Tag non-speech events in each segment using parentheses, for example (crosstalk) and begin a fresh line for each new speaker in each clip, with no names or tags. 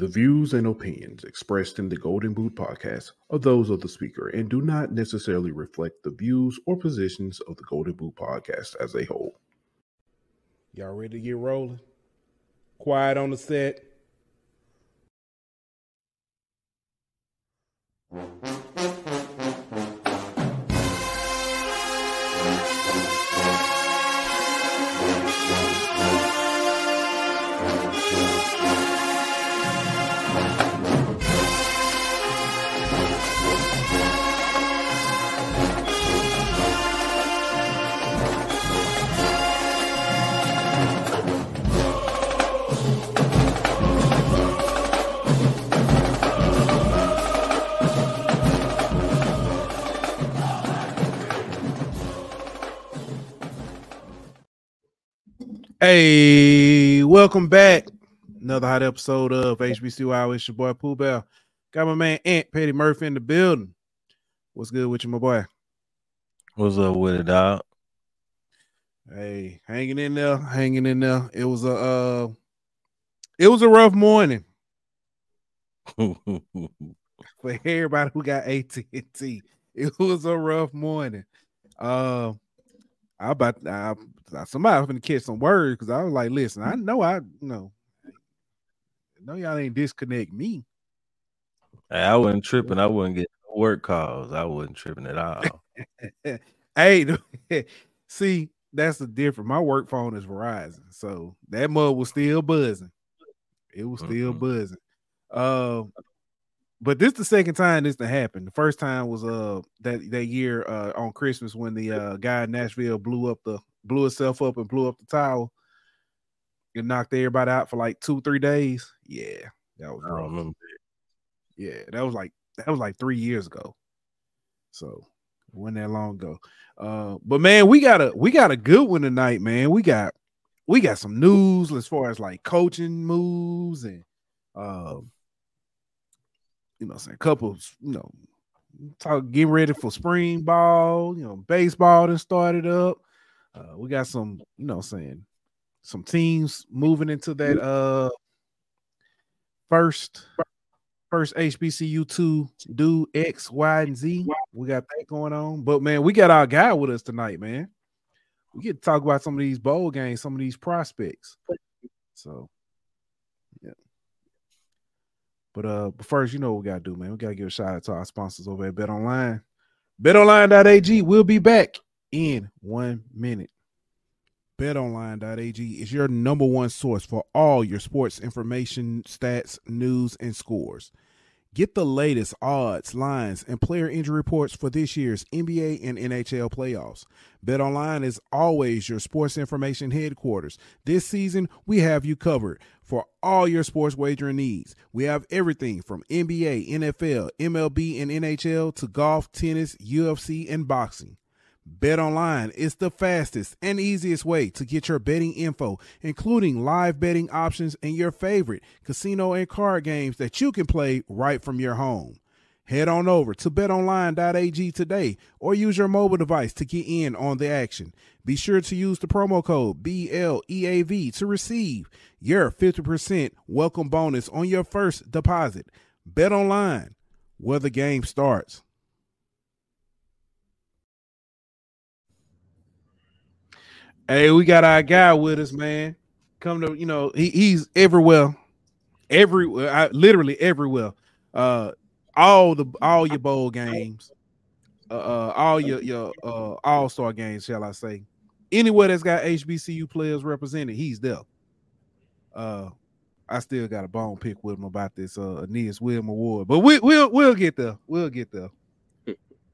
The views and opinions expressed in the Golden Boot podcast are those of the speaker and do not necessarily reflect the views or positions of the Golden Boot podcast as a whole.
Y'all ready to get rolling? Quiet on the set. Hey, welcome back. Another hot episode of HBCU. It's your boy Pooh Bell. Got my man Aunt Petty Murphy in the building. What's good with you, my boy?
What's up with it, dog?
Hey, hanging in there, hanging in there. It was a uh it was a rough morning (laughs) for everybody who got AT&T. It was a rough morning. Uh I about I, somebody was gonna catch some words because I was like, listen, I know I you know, I know y'all ain't disconnect me.
Hey, I wasn't tripping. I wouldn't get work calls. I wasn't tripping at all. (laughs)
hey, (laughs) see, that's the difference. My work phone is Verizon, so that mug was still buzzing. It was still
Mhm.
buzzing. Uh, but this the second time this to happen. The first time was uh that that year uh on Christmas when the uh guy in Nashville blew up the blew itself up and blew up the tower. It knocked everybody out for like two three days. Yeah, that was
I don't remember.
Yeah, that was like that was like three years ago. So it wasn't that long ago. Uh, but man, we got a we got a good one tonight, man. We got we got some news as far as like coaching moves and um you know, saying couples, you know, talk getting ready for spring ball, you know, baseball that started up. Uh, we got some, you know, saying some teams moving into that uh first first HBCU two do X, Y, and Z. We got that going on. But man, we got our guy with us tonight, man. We get to talk about some of these bowl games, some of these prospects. So yeah. But uh, but first, you know what we gotta do, man. We gotta give a shout out to our sponsors over at Bet Online. BetOnline.ag will be back in one minute. BetOnline.ag is your number one source for all your sports information, stats, news, and scores. Get the latest odds, lines, and player injury reports for this year's NBA and NHL playoffs. BetOnline is always your sports information headquarters. This season, we have you covered for all your sports wagering needs. We have everything from NBA, NFL, MLB, and NHL to golf, tennis, UFC, and boxing. Bet Online is the fastest and easiest way to get your betting info, including live betting options and your favorite casino and card games that you can play right from your home. Head on over to betonline.ag today or use your mobile device to get in on the action. Be sure to use the promo code BLEAV to receive your 50% welcome bonus on your first deposit. Bet Online, where the game starts. Hey, we got our guy with us, man. Come to you know he, he's everywhere, everywhere, I, literally everywhere. Uh, all the all your bowl games, uh, uh all your your uh all star games, shall I say? Anywhere that's got HBCU players represented, he's there. Uh, I still got a bone pick with him about this uh Aeneas William Award, but we we'll we'll get there. We'll get there.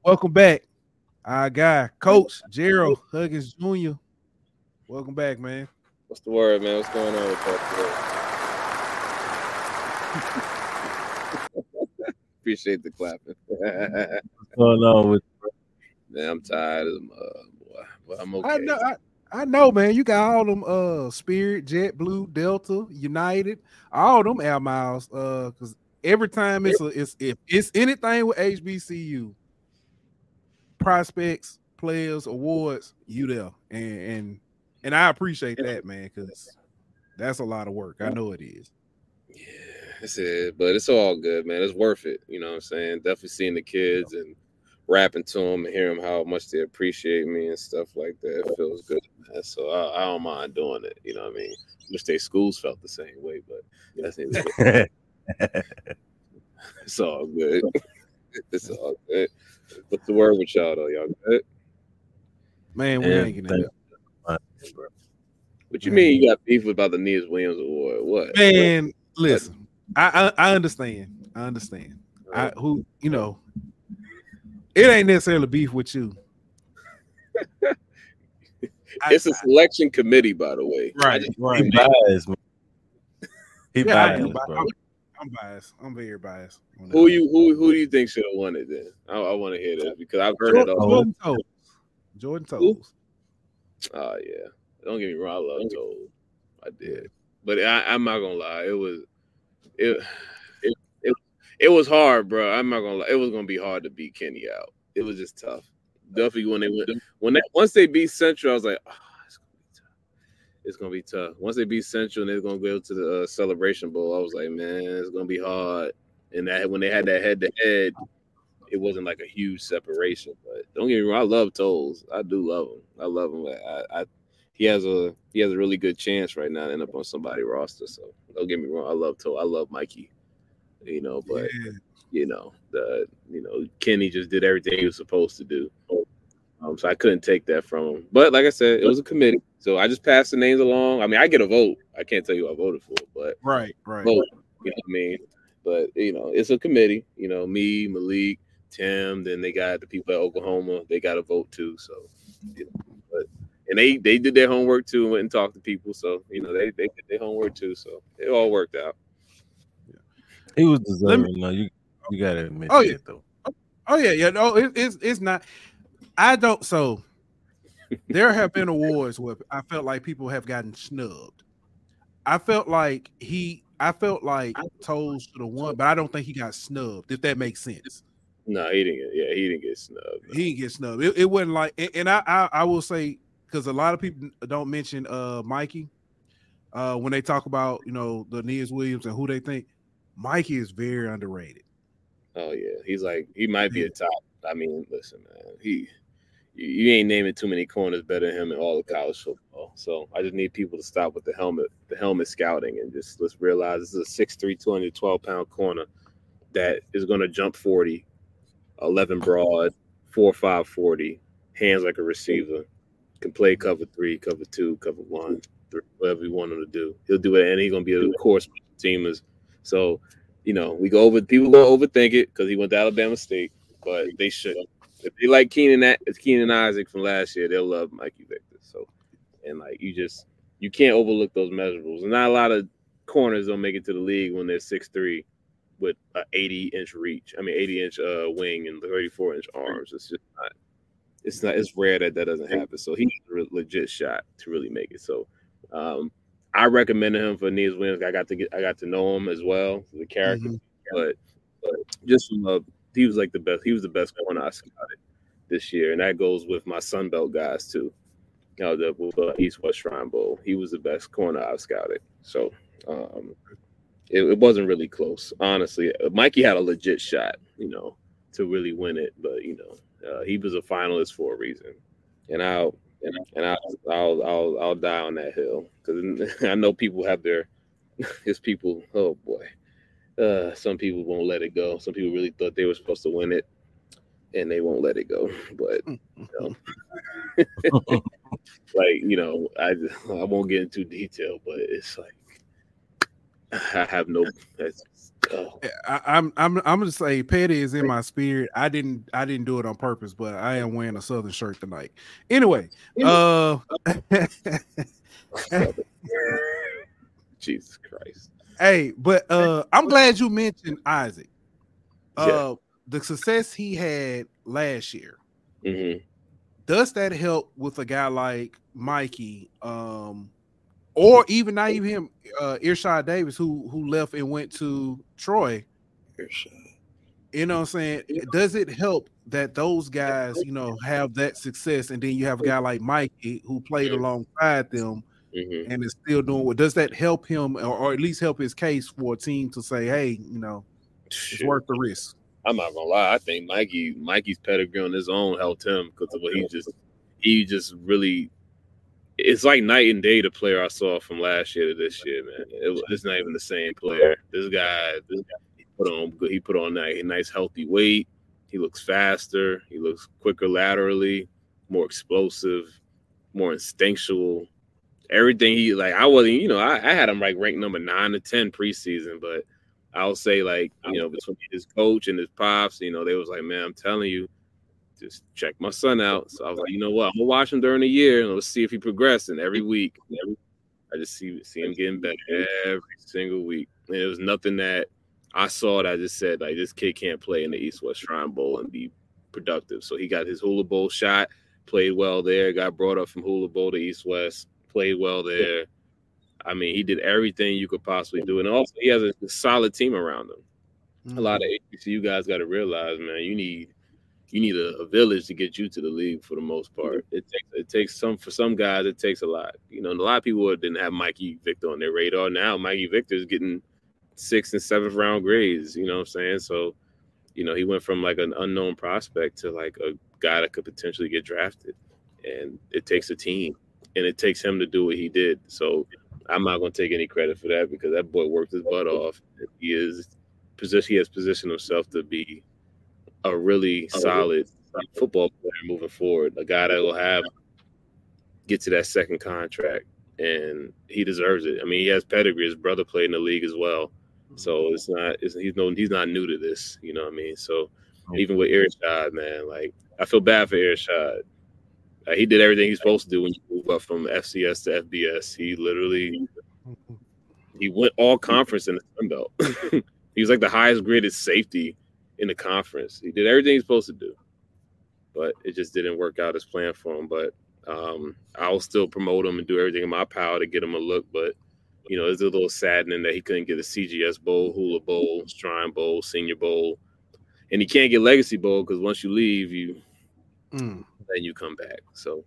Welcome back, our guy, Coach Gerald Huggins Jr. Welcome back, man.
What's the word, man? What's going on with that? (laughs) Appreciate the clapping.
What's going on with
man, I'm tired of them, uh, boy, but I'm okay.
I know, I, I know, man. You got all them uh Spirit, JetBlue, Delta, United, all them air miles. Uh, because every time it's a, it's if it's anything with HBCU, prospects, players, awards, you there, and and and I appreciate that, man, because that's a lot of work. I know it is.
Yeah, That's it. But it's all good, man. It's worth it. You know what I'm saying? Definitely seeing the kids and rapping to them and hearing how much they appreciate me and stuff like that. It feels good. Man. So I, I, don't mind doing it. You know what I mean? Wish their schools felt the same way, but that's it. (laughs) it's all good. (laughs) (laughs) it's all good. What's the word with y'all though? Y'all good?
Man, we ain't getting it.
What you mean you got beef with about the Aeneas Williams award? What?
Man, what? listen, I, I, I understand. I understand. I who you know, it ain't necessarily beef with you. (laughs)
it's a selection committee, by the way.
Right, right.
He biased, man. He
Yeah,
biased,
I,
bro.
am I'm biased. I'm very biased.
Who you who who do you think should have won it then? I, I want to hear that because I've heard it
Jordan,
all.
Jordan Toles. Jordan Toles.
Oh yeah. Don't get me wrong, I love Toad. I did. But I, I'm not gonna lie, it was it, it it it was hard, bro. I'm not gonna lie. It was gonna be hard to beat Kenny out. It was just tough. Definitely when they went when they once they beat Central, I was like, oh, it's gonna be tough. It's gonna be tough. Once they beat Central and they're gonna go to the uh, Celebration Bowl, I was like, man, it's gonna be hard. And that when they had that head to head, it wasn't like a huge separation. But don't get me wrong, I love Toles. I do love him. I love him. I, I he has a he has a really good chance right now to end up on somebody roster. So don't get me wrong, I love Toll. I love Mikey. You know, but
Yeah.
you know the you know Kenny just did everything he was supposed to do. Um, so I couldn't take that from him. But like I said, it was a committee, so I just passed the names along. I mean, I get a vote. I can't tell you who I voted for, but
Right, right.
vote. You know what I mean? But you know, it's a committee. You know, me, Malik, Tim. Then they got the people at Oklahoma. They got a vote too. So, you know, but and they they did their homework too and went and talked to people. So you know, they they did their homework too. So it all worked out.
He was
Let me-
deserving. No, you you gotta admit
Oh,
that
yeah.
though.
Oh yeah, yeah. No, it, it's it's not. I don't. So there have been awards where I felt like people have gotten snubbed. I felt like he. I felt like Toes should have won, but I don't think he got snubbed. If that makes sense,
No, he didn't. Get, yeah, he didn't get snubbed.
he didn't get snubbed. It, it wasn't like, and, I, I I will say because a lot of people don't mention uh Mikey uh when they talk about you know the Aeneas Williams and who they think Mikey is very underrated.
Oh yeah, he's like he might be a top. I mean, listen, man, he you, ain't naming too many corners better than him in all of college football. So I just need people to stop with the helmet, the helmet scouting, and just let's realize this is a 6'3", 212 pound corner that is going to jump 40, 11 broad, four five forty, hands like a receiver, can play cover three, cover two, cover one, three, whatever you want him to do. He'll do it, and he's going to be a special teamers. So you know, we go over people gonna overthink it because he went to Alabama State, but they should. If they like Keenan, it's Keenan Isaac from last year, they'll love Mikey Victor. So, and like you just you can't overlook those measurables. And not a lot of corners don't make it to the league when they're six three with an 80 inch reach. I mean, 80 inch uh, wing and 34 inch arms. It's just not. It's not. It's rare that that doesn't happen. So he's a legit shot to really make it. So, um, I recommended him for Aeneas Williams. I got to get. I got to know him as well, the character.
Mhm.
But, but just from uh, he was like the best. He was the best corner I scouted this year, and that goes with my Sun Belt guys too. You know, the uh, East West Shrine Bowl. He was the best corner I've scouted. So um, it, it wasn't really close, honestly. Mikey had a legit shot, you know, to really win it, but you know, uh, he was a finalist for a reason, and I'll and, and I'll, I'll I'll I'll die on that hill because (laughs) I know people have their (laughs) his people. Oh boy, uh, some people won't let it go. Some people really thought they were supposed to win it, and they won't let it go. (laughs) But you know, like you know, I I won't get into detail, but it's like I have no. That's, oh,
I, I'm I'm I'm gonna say petty is in my spirit. I didn't I didn't do it on purpose, but I am wearing a southern shirt tonight. Anyway, uh (laughs)
Jesus Christ.
hey, but uh I'm glad you mentioned Isaac.
Yeah.
Uh the success he had last year.
hmm
Does that help with a guy like Mikey? Um or even not even him, uh Irshad Davis, who who left and went to Troy. You know what I'm saying? Does it help that those guys, you know, have that success, and then you have a guy like Mikey who played alongside them
Mhm.
and is still doing what does that help him or, or at least help his case for a team to say, hey, you know, it's
Shoot.
worth the risk.
I'm not gonna lie. I think Mikey Mikey's pedigree on his own helped him because of what he just he just really. It's like night and day the player I saw from last year to this year, man. It, it's not even the same player. This guy, this guy, he put on good. He put on that nice healthy weight. He looks faster. He looks quicker laterally, more explosive, more instinctual. Everything he like, I wasn't, you know, I, I had him like ranked number nine to ten preseason, but I'll say like, you know, between his coach and his pops, you know, they was like, man, I'm telling you, just check my son out. So I was like, you know what, I'm gonna watch him during the year and let's see if he progressing every week. Every, I just see see him getting better every single week. And it was nothing that I saw that I just said like this kid can't play in the East West Shrine Bowl and be productive. So he got his Hula Bowl shot, played well there, got brought up from Hula Bowl to East West, played well there. I mean, he did everything you could possibly do, and also he has a solid team around him. A lot mm-hmm. of HBCU guys got to realize, man, you need you need a, a village to get you to the league for the most part. It takes it takes some for some guys, it takes a lot. You know, and a lot of people didn't have Mikey Victor on their radar. Now Mikey Victor is getting sixth and seventh round grades. You know what I'm saying? So, you know, he went from like an unknown prospect to like a guy that could potentially get drafted. And it takes a team, and it takes him to do what he did. So, I'm not going to take any credit for that because that boy worked his butt off. He is position. He has positioned himself to be a really solid football player moving forward. A guy that will have get to that second contract, and he deserves it. I mean, he has pedigree. His brother played in the league as well, so it's not. It's, he's no. He's not new to this. You know what I mean? So even with Irshad, man, like I feel bad for Irshad. Uh, he did everything he's supposed to do when you move up from FCS to FBS. He literally he went all conference in the Sun Belt. (laughs) he was like the highest graded safety in the conference. He did everything he's supposed to do, but it just didn't work out as planned for him. But um, I'll still promote him and do everything in my power to get him a look. But you know, it's a little saddening that he couldn't get a CGS Bowl, Hula Bowl, Shrine Bowl, Senior Bowl, and he can't get Legacy Bowl because once you leave, you
Mm.
then you come back. So,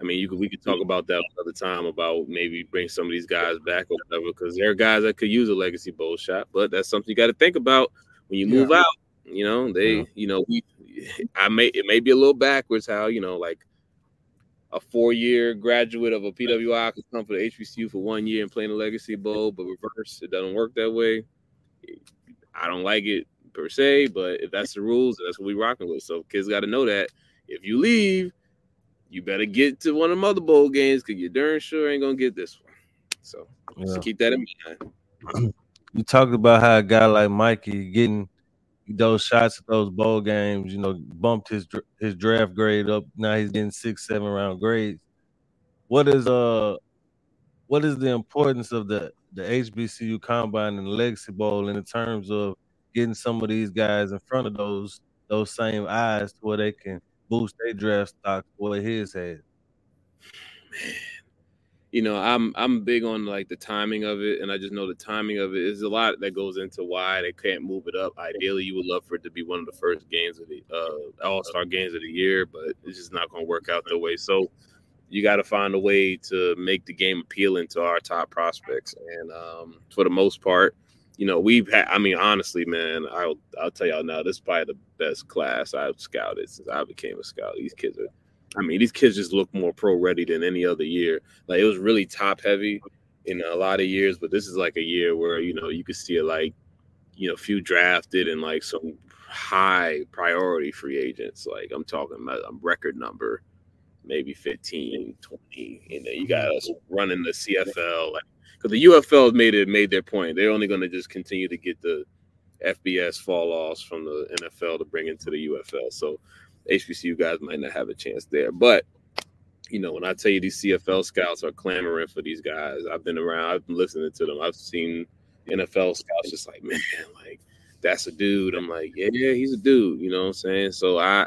I mean, you could we could talk about that another time about maybe bring some of these guys back or whatever because there are guys that could use a legacy bowl shot, but that's something you got to think about when you move out. You know, they,
Yeah.
you know, we, I may it may be a little backwards how you know like a four year graduate of a PWI could come for the HBCU for one year and play in the legacy bowl, but reverse it doesn't work that way. I don't like it per se, but if that's the rules, that's what we rocking with. So kids got to know that if you leave, you better get to one of the other bowl games because you darn sure ain't gonna get this one. So
Yeah.
keep that in mind. (clears throat)
You talked about how a guy like Mikey getting those shots at those bowl games, you know, bumped his his draft grade up. Now he's getting six, seven round grades. What is uh, what is the importance of the the HBCU combine and the Legacy Bowl in terms of getting some of these guys in front of those those same eyes to where they can boost their draft stock where his had.
You know, I'm I'm big on like the timing of it, and I just know the timing of it is a lot that goes into why they can't move it up. Ideally, you would love for it to be one of the first games of the uh, All Star games of the year, but it's just not going to work out that way. So you got to find a way to make the game appealing to our top prospects, and um, for the most part, you know, we've had. I mean, honestly, man, I'll I'll tell y'all now, this is probably the best class I've scouted since I became a scout. These kids are. I mean, these kids just look more pro ready than any other year. Like it was really top heavy in a lot of years, but this is like a year where you know you could see it like you know few drafted and like some high priority free agents. Like I'm talking about a record number, maybe 15, 20. And then you got mm-hmm. us running the CFL, like because the UFL made it made their point. They're only going to just continue to get the FBS fall offs from the NFL to bring into the UFL. So HBCU guys might not have a chance there. But you know, when I tell you these CFL scouts are clamoring for these guys, I've been around, I've been listening to them. I've seen NFL scouts just like, (laughs) man, like that's a dude. I'm like, yeah, yeah, he's a dude. You know what I'm saying? So I,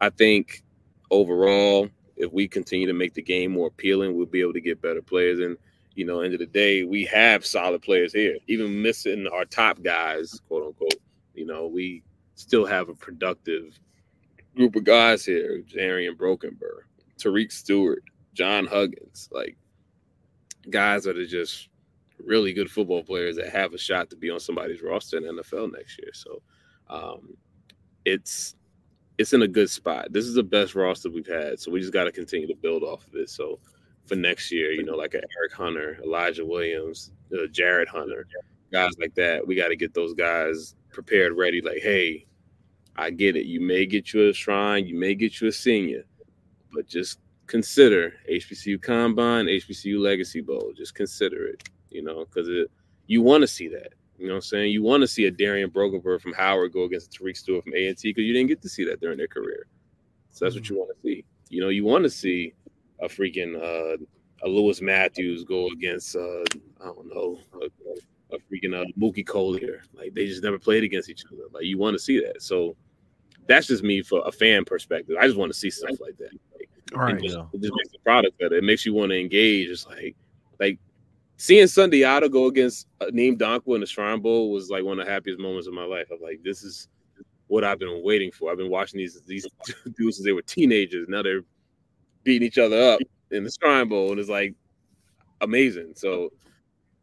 I think overall, if we continue to make the game more appealing, we'll be able to get better players. And you know, end of the day, we have solid players here. Even missing our top guys, quote unquote, you know, we still have a productive group of guys here. Jarian Brokenberg, Tariq Stewart, John Huggins. Like guys that are just really good football players that have a shot to be on somebody's roster in NFL next year. So um, it's it's in a good spot. This is the best roster we've had, so we just got to continue to build off of it. So for next year, you know, like a Eric Hunter, Elijah Williams, uh, Jared Hunter, guys like that, we got to get those guys prepared, ready. Like, hey, I get it. You may get you a shrine, you may get you a senior, but just consider HBCU Combine, HBCU Legacy Bowl. Just consider it, you know, because you want to see that. You know what I'm saying? You want to see a Darian Brokenberg from Howard go against Tariq Stewart from A&T because you didn't get to see that during their career. So that's what you want to see. You know, you want to see a freaking uh, a Lewis Matthews go against uh, I don't know a, a freaking uh, Mookie Cole here. Like they just never played against each other. Like you want to see that. So that's just me for a fan perspective. I just want to see stuff like that. Like,
Right.
It just, it just makes the product better. It makes you want to engage. It's like, like seeing Sunday Otto go against uh, Neem Donkwa in the Shrine Bowl was like one of the happiest moments of my life. I'm like, this is what I've been waiting for. I've been watching these these (laughs) dudes since they were teenagers. Now they're beating each other up in the Shrine Bowl, and it's like amazing. So,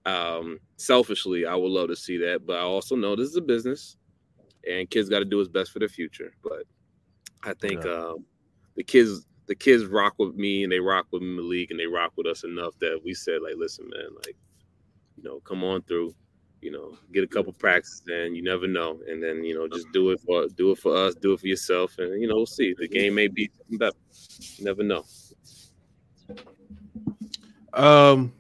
um, selfishly, I would love to see that, but I also know this is a business, and kids got to do what's best for the future. But I think
Yeah.
um, the kids the kids rock with me and they rock with Malik and they rock with us enough that we said like, listen, man, like, you know, come on through, you know, get a couple practices and You never know, and then you know, just do it for do it for us, do it for yourself, and you know, we'll see. The game may be something better. You never know.
Um,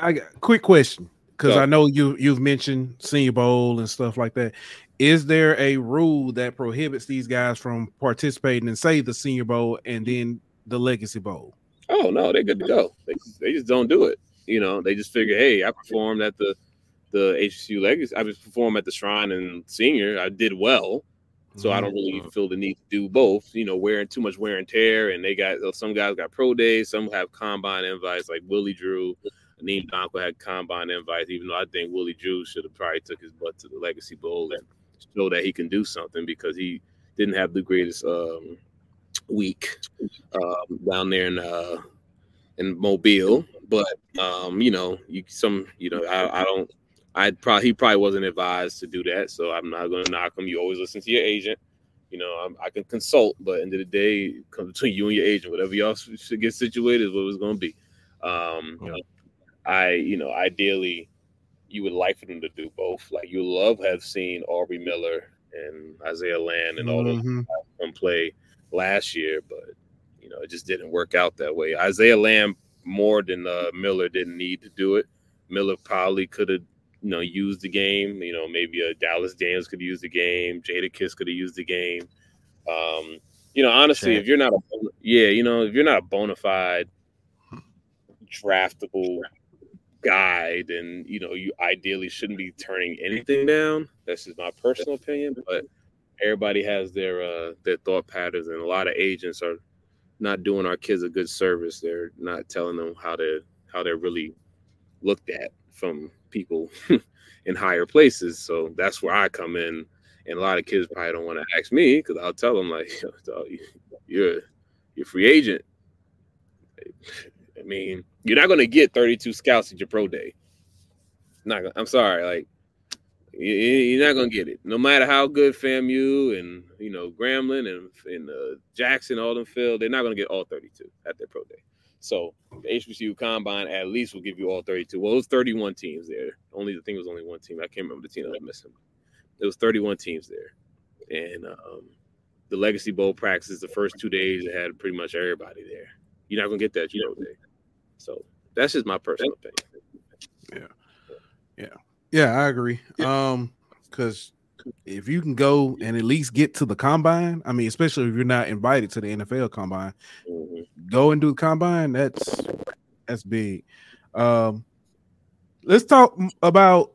I got quick question because. I know you you've mentioned Senior Bowl and stuff like that. Is there a rule that prohibits these guys from participating in, say, the Senior Bowl and then the Legacy Bowl?
Oh no, they're good to go. They, they just don't do it. You know, they just figure, hey, I performed at the the HCU Legacy. I just performed at the Shrine and Senior. I did well, so I don't really mm-hmm. feel the need to do both. You know, wearing too much wear and tear, and they got some guys got pro days, some have combine invites, like Willie Drew. Neem Donko had combine invites, even though I think Willie Drew should have probably took his butt to the Legacy Bowl and show that he can do something because he didn't have the greatest um, week um, down there in uh, in Mobile. But um, you know, you some you know, I, I don't. I probably he probably wasn't advised to do that, so I'm not going to knock him. You always listen to your agent. You know, I'm, I can consult, but end of the day, it comes between you and your agent. Whatever y'all should get situated is what it's going to be. Um,
Yeah.
I, you know, ideally, you would like for them to do both. Like you love have seen Aubrey Miller and Isaiah Land and all those
Mhm.
come play last year, but you know, it just didn't work out that way. Isaiah Land more than uh, Miller didn't need to do it. Miller probably could have, you know, used the game. You know, maybe a Dallas Daniels could use the game. Jada Kiss could have used the game. Um, you know, honestly,
Sure.
if you're not a yeah, you know, if you're not a bona fide draftable guy, and you know you ideally shouldn't be turning anything down. That's just my personal opinion, but everybody has their uh their thought patterns, and a lot of agents are not doing our kids a good service. They're not telling them how to how they're really looked at from people (laughs) in higher places. So that's where I come in. And a lot of kids probably don't want to ask me because I'll tell them like, (laughs) you- you're you're a free agent. I mean, you're not going to get 32 scouts at your pro day. Not, I'm sorry, like you- you're not going to get it. No matter how good FAMU and you know Grambling and and uh, Jackson, all them feel, they're not going to get all 32 at their pro day. So the HBCU Combine at least will give you all 32. Well, it was 31 teams there. Only the thing was only one team. I can't remember the team that was missing. It was 31 teams there, and um, the Legacy Bowl practice the first two days it had pretty much everybody there. You're not gonna get that, you know. Day. So that's just my personal opinion.
Yeah, Yeah. Yeah, I agree. Um, because if you can go and at least get to the combine, I mean, especially if you're not invited to the NFL combine,
Mhm.
go and do the combine. That's that's big. Um, let's talk about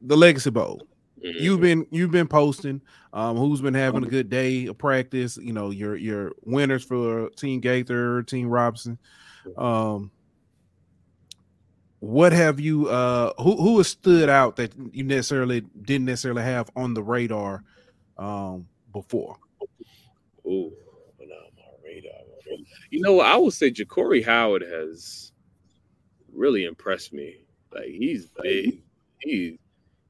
the Legacy Bowl.
Mhm.
You've been you've been posting. Um, who's been having a good day of practice? You know, your your winners for Team Gaither, Team Robinson. Um, what have you? Uh, who who has stood out that you necessarily didn't necessarily have on the radar um before?
Ooh, not on my radar. You know? I would say Ja'Cory Howard has really impressed me. Like he's big. He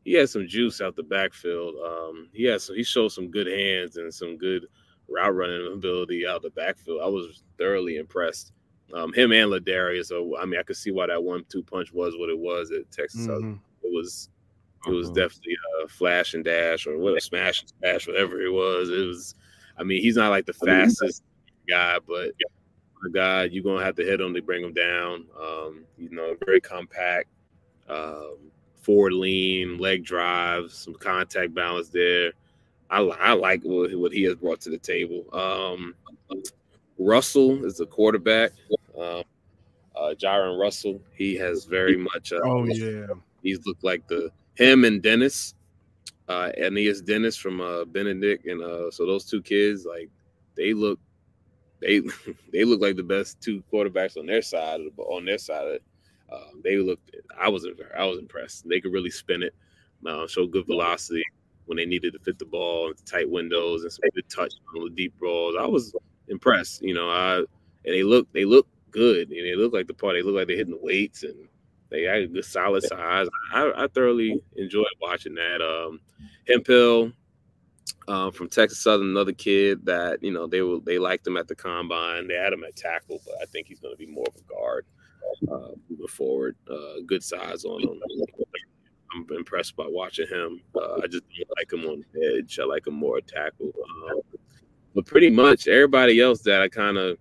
he has some juice out the backfield. Um, he has some, he showed some good hands and some good route running ability out the backfield. I was thoroughly impressed. Um, him and Ladarius. So I mean, I could see why that one-two punch was what it was at Texas. Mm-hmm. It was it was uh-huh. definitely a flash and dash or what a smash and smash, whatever it was. It was. I mean, he's not like the fastest guy, but a guy you're gonna have to hit him to bring him down. Um, you know, very compact. Um, forward lean, leg drive, some contact balance there. I, I like what, what he has brought to the table. Um, Russell is the quarterback. Um, uh, Jaron Russell, he has very much. Uh,
oh yeah,
he's looked like the him and Dennis, uh, Aeneas Dennis from uh, Benedict, and uh, so those two kids, like they look, they (laughs) they look like the best two quarterbacks on their side of the, on their side of um, they looked. I was I was impressed. They could really spin it, uh, show good velocity when they needed to fit the ball into tight windows and some good touch on the deep balls. I was impressed. You know, I and they look they look good and they look like the part. They look like they're hitting the weights and they a good solid size. I, I thoroughly enjoyed watching that. Um, Hemphill uh, from Texas Southern, another kid that you know they were they liked him at the combine. They had him at tackle, but I think he's going to be more of a guard uh, moving forward. Uh, good size on him. I'm impressed by watching him. Uh, I just like him on the edge. I like him more at tackle. Um, but pretty much everybody else that I kind of,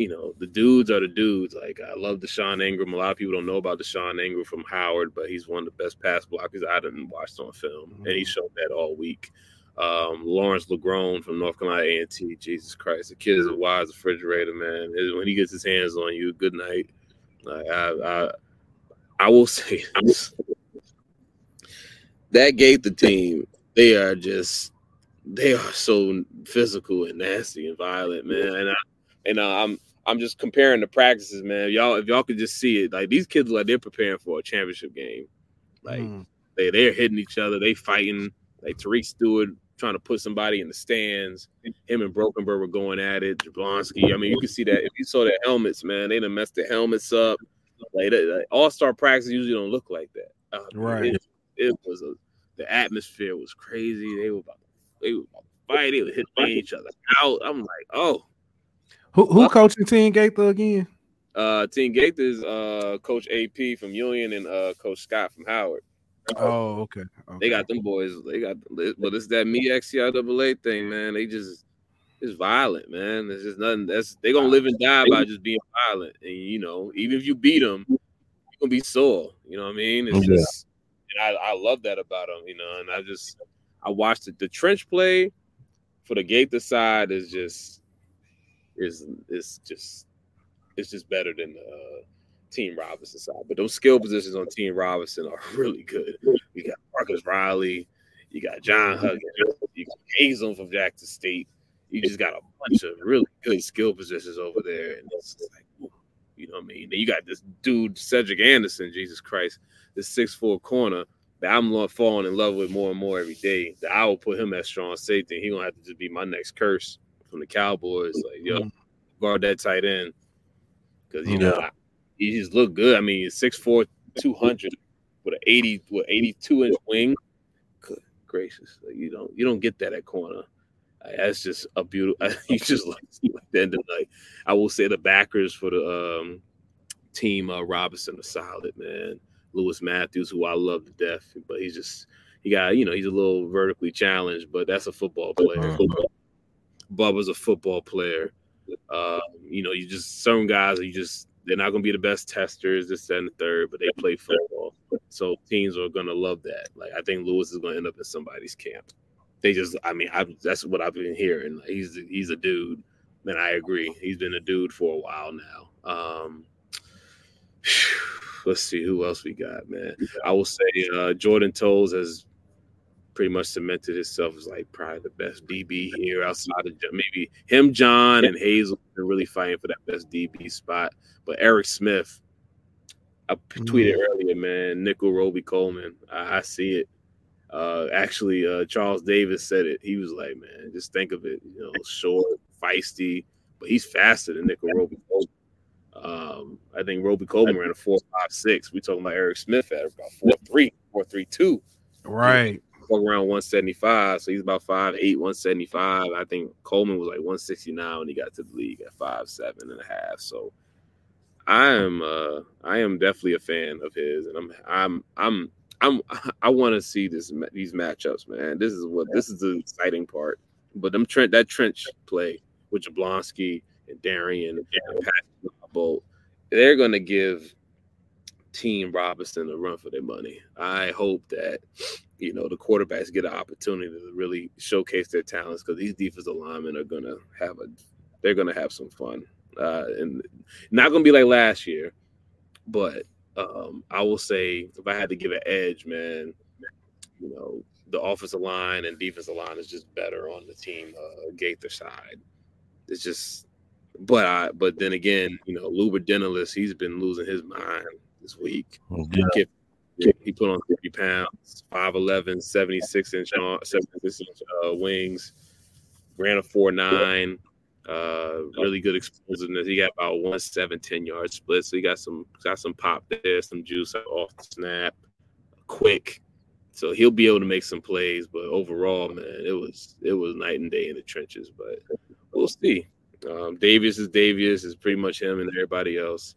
you know, the dudes are the dudes. Like I love Deshaun Ingram. A lot of people don't know about Deshaun Ingram from Howard, but he's one of the best pass blockers I didn't watch on film, mm-hmm. and he showed that all week. Um, Lawrence LeGrone from North Carolina A&T. Jesus Christ, the kid is a wise refrigerator, man. When he gets his hands on you, good night. I, I, I will (laughs) say that Gaither team, they are just they are so physical and nasty and violent, man. And I and I'm I'm just comparing the practices, man. Y'all, if y'all could just see it, like these kids like they're preparing for a championship game. Like mm. they they're hitting each other, they fighting. Like Tariq Stewart trying to put somebody in the stands. Him and Brokenberg were going at it. Jablonski. I mean, you can see that if you saw the helmets, man, they done messed the helmets up. Like, like all star practice usually don't look like that.
Uh, right.
It, it, was a the atmosphere was crazy. They were about they were about to fight. They were hitting each other out. I'm like, oh.
Who who coaching Team Gaither again?
Uh, Team Gaither is uh Coach AP from Union and uh Coach Scott from Howard.
Oh, okay.
okay. They got them boys. They got, but it's that MEAC CIAA thing, man. They just it's violent, man. There's just nothing. That's they gonna live and die by just being violent. And you know, even if you beat them, you're gonna be sore. You know what I mean? It's yeah. just, and I, I love that about them. You know, and I just I watched it. The trench play for the Gaither side is just is is just it's just better than the uh, Team Robinson side. But those skill positions on Team Robinson are (laughs) really good. You got Marcus Riley, you got John Huggins, you got Hazel from Jackson State. You just got a (laughs) bunch of really good skill positions over there. And it's like, you know what I mean? Then you got this dude, Cedric Anderson, Jesus Christ, this six four corner that I'm falling in love with more and more every day. That I will put him as strong safety. He gonna have to just be my next curse from the Cowboys. Like, yo, guard that tight end. Cause you know, he just looked good. I mean, 6'4", 200 with an 80 with 82 inch wing. Good gracious. Like, you don't you don't get that at corner. Uh, that's just a beautiful (laughs) you just like, like the end of the night. I will say the backers for the um, team uh, Robinson are solid, man. Lewis Matthews, who I love to death, but he's just he got you know he's a little vertically challenged, but that's a football player. Uh-huh. Bubba's a football player. Uh, you know, you just some guys you just they're not going to be the best testers, this, and the third, but they play football. So teams are going to love that. Like, I think Lewis is going to end up in somebody's camp. They just, I mean, I, that's what I've been hearing. He's he's a dude, and I agree. He's been a dude for a while now. Um, (sighs) let's see who else we got, man. I will say uh, Jordan Toles has pretty much cemented himself as like probably the best DB here outside of maybe him, John, and Hazel are really fighting for that best DB spot. But Eric Smith, I tweeted mm. earlier, man, Nickell Robey-Coleman. I, I see it. Uh, actually, uh, Charles Davis said it. He was like, man, just think of it, you know, short, feisty, but he's faster than nickel Roby Coleman. Um, I think Robey-Coleman ran a four five six. We talking about Eric Smith at about four three, four three two.
Right.
Around 175. So he's about five eight, 175. I think Coleman was like 169 when he got to the league at five seven and a half. So I am uh I am definitely a fan of his, and I'm I'm I'm I'm (laughs) I want to see this these matchups, man. This is what this is the exciting part. But them Trent that trench play with Jablonski and Darian and Patrick Bolt, they're going to give Team Robinson a run for their money. I hope that you know the quarterbacks get an opportunity to really showcase their talents because these defensive linemen are going to have a they're to have some fun uh, and not going to be like last year, but um, I will say if I had to give an edge, man, you know the offensive line and defensive line is just better on the team uh, Gaither side. It's just, but I, but then again, you know, Luber Denelis, he's been losing his mind this week. Yeah. He put on 50 pounds, 5'11, 76 inch, 76 inch uh, wings, ran a 4'9, uh, really good explosiveness. He got about one seven, 10 yard split. So he got some got some pop there, some juice off the snap, quick. So he'll be able to make some plays, but overall, man, it was it was night and day in the trenches. But we'll see. Um, Davius is Davius is pretty much him and everybody else.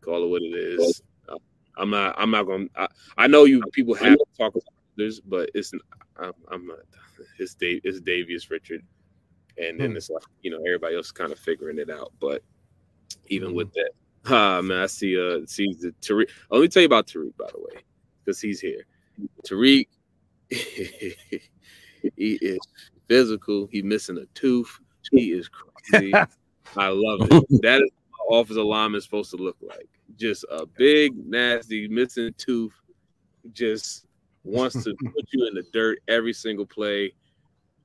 Call it what it is. I'm not. I'm not gonna. I, I know you people have to talk about this, but it's. I'm, I'm not. It's Dave. It's Davius Richard, and then hmm. it's like you know everybody else kind of figuring it out. But even hmm. with that, ah man, I see. Uh, see the Tariq. Let me tell you about Tariq, by the way, because he's here. Tariq, (laughs) he is physical. He's missing a tooth. He is crazy. (laughs) I love it. That is what offensive lineman is supposed to look like. Just a big, nasty, missing tooth. Just wants to (laughs) put you in the dirt every single play.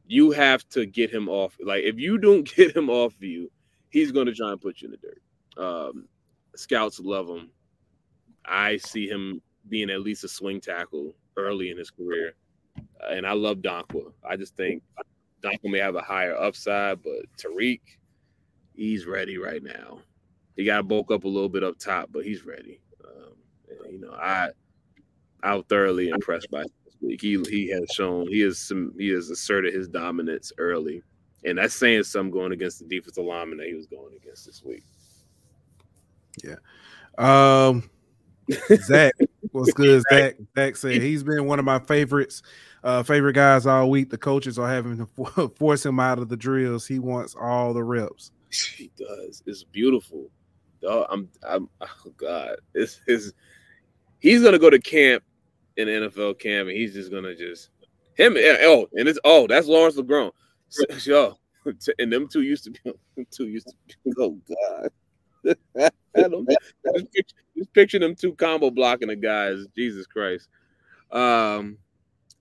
You have to get him off. Like if you don't (laughs) get him off you, he's going to try and put you in the dirt. Um, scouts love him. I see him being at least a swing tackle early in his career. Uh, and I love Donkwa. I just think Donkwa may have a higher upside, but Tariq, he's ready right now. He got to bulk up a little bit up top, but he's ready. Um, and, you know, I I was thoroughly impressed by this week. He he has shown he has some he has asserted his dominance early, and that's saying something going against the defensive lineman that he was going against this week.
Yeah. Um Zach, what's good? (laughs) Zach, Zach said he's been one of my favorites, uh, favorite guys all week. The coaches are having to (laughs) force him out of the drills. He wants all the reps.
He does. It's beautiful. Oh, I'm, I'm, (laughs) oh God, this his. He's gonna go to camp in NFL camp, and he's just gonna just him. Oh, and it's oh, that's Lawrence LeGrone. (laughs) So, yo, (laughs) and them two used to be. Them two used to. Be, oh God. just, picture, just picture them two combo blocking the guys. Jesus Christ. Um,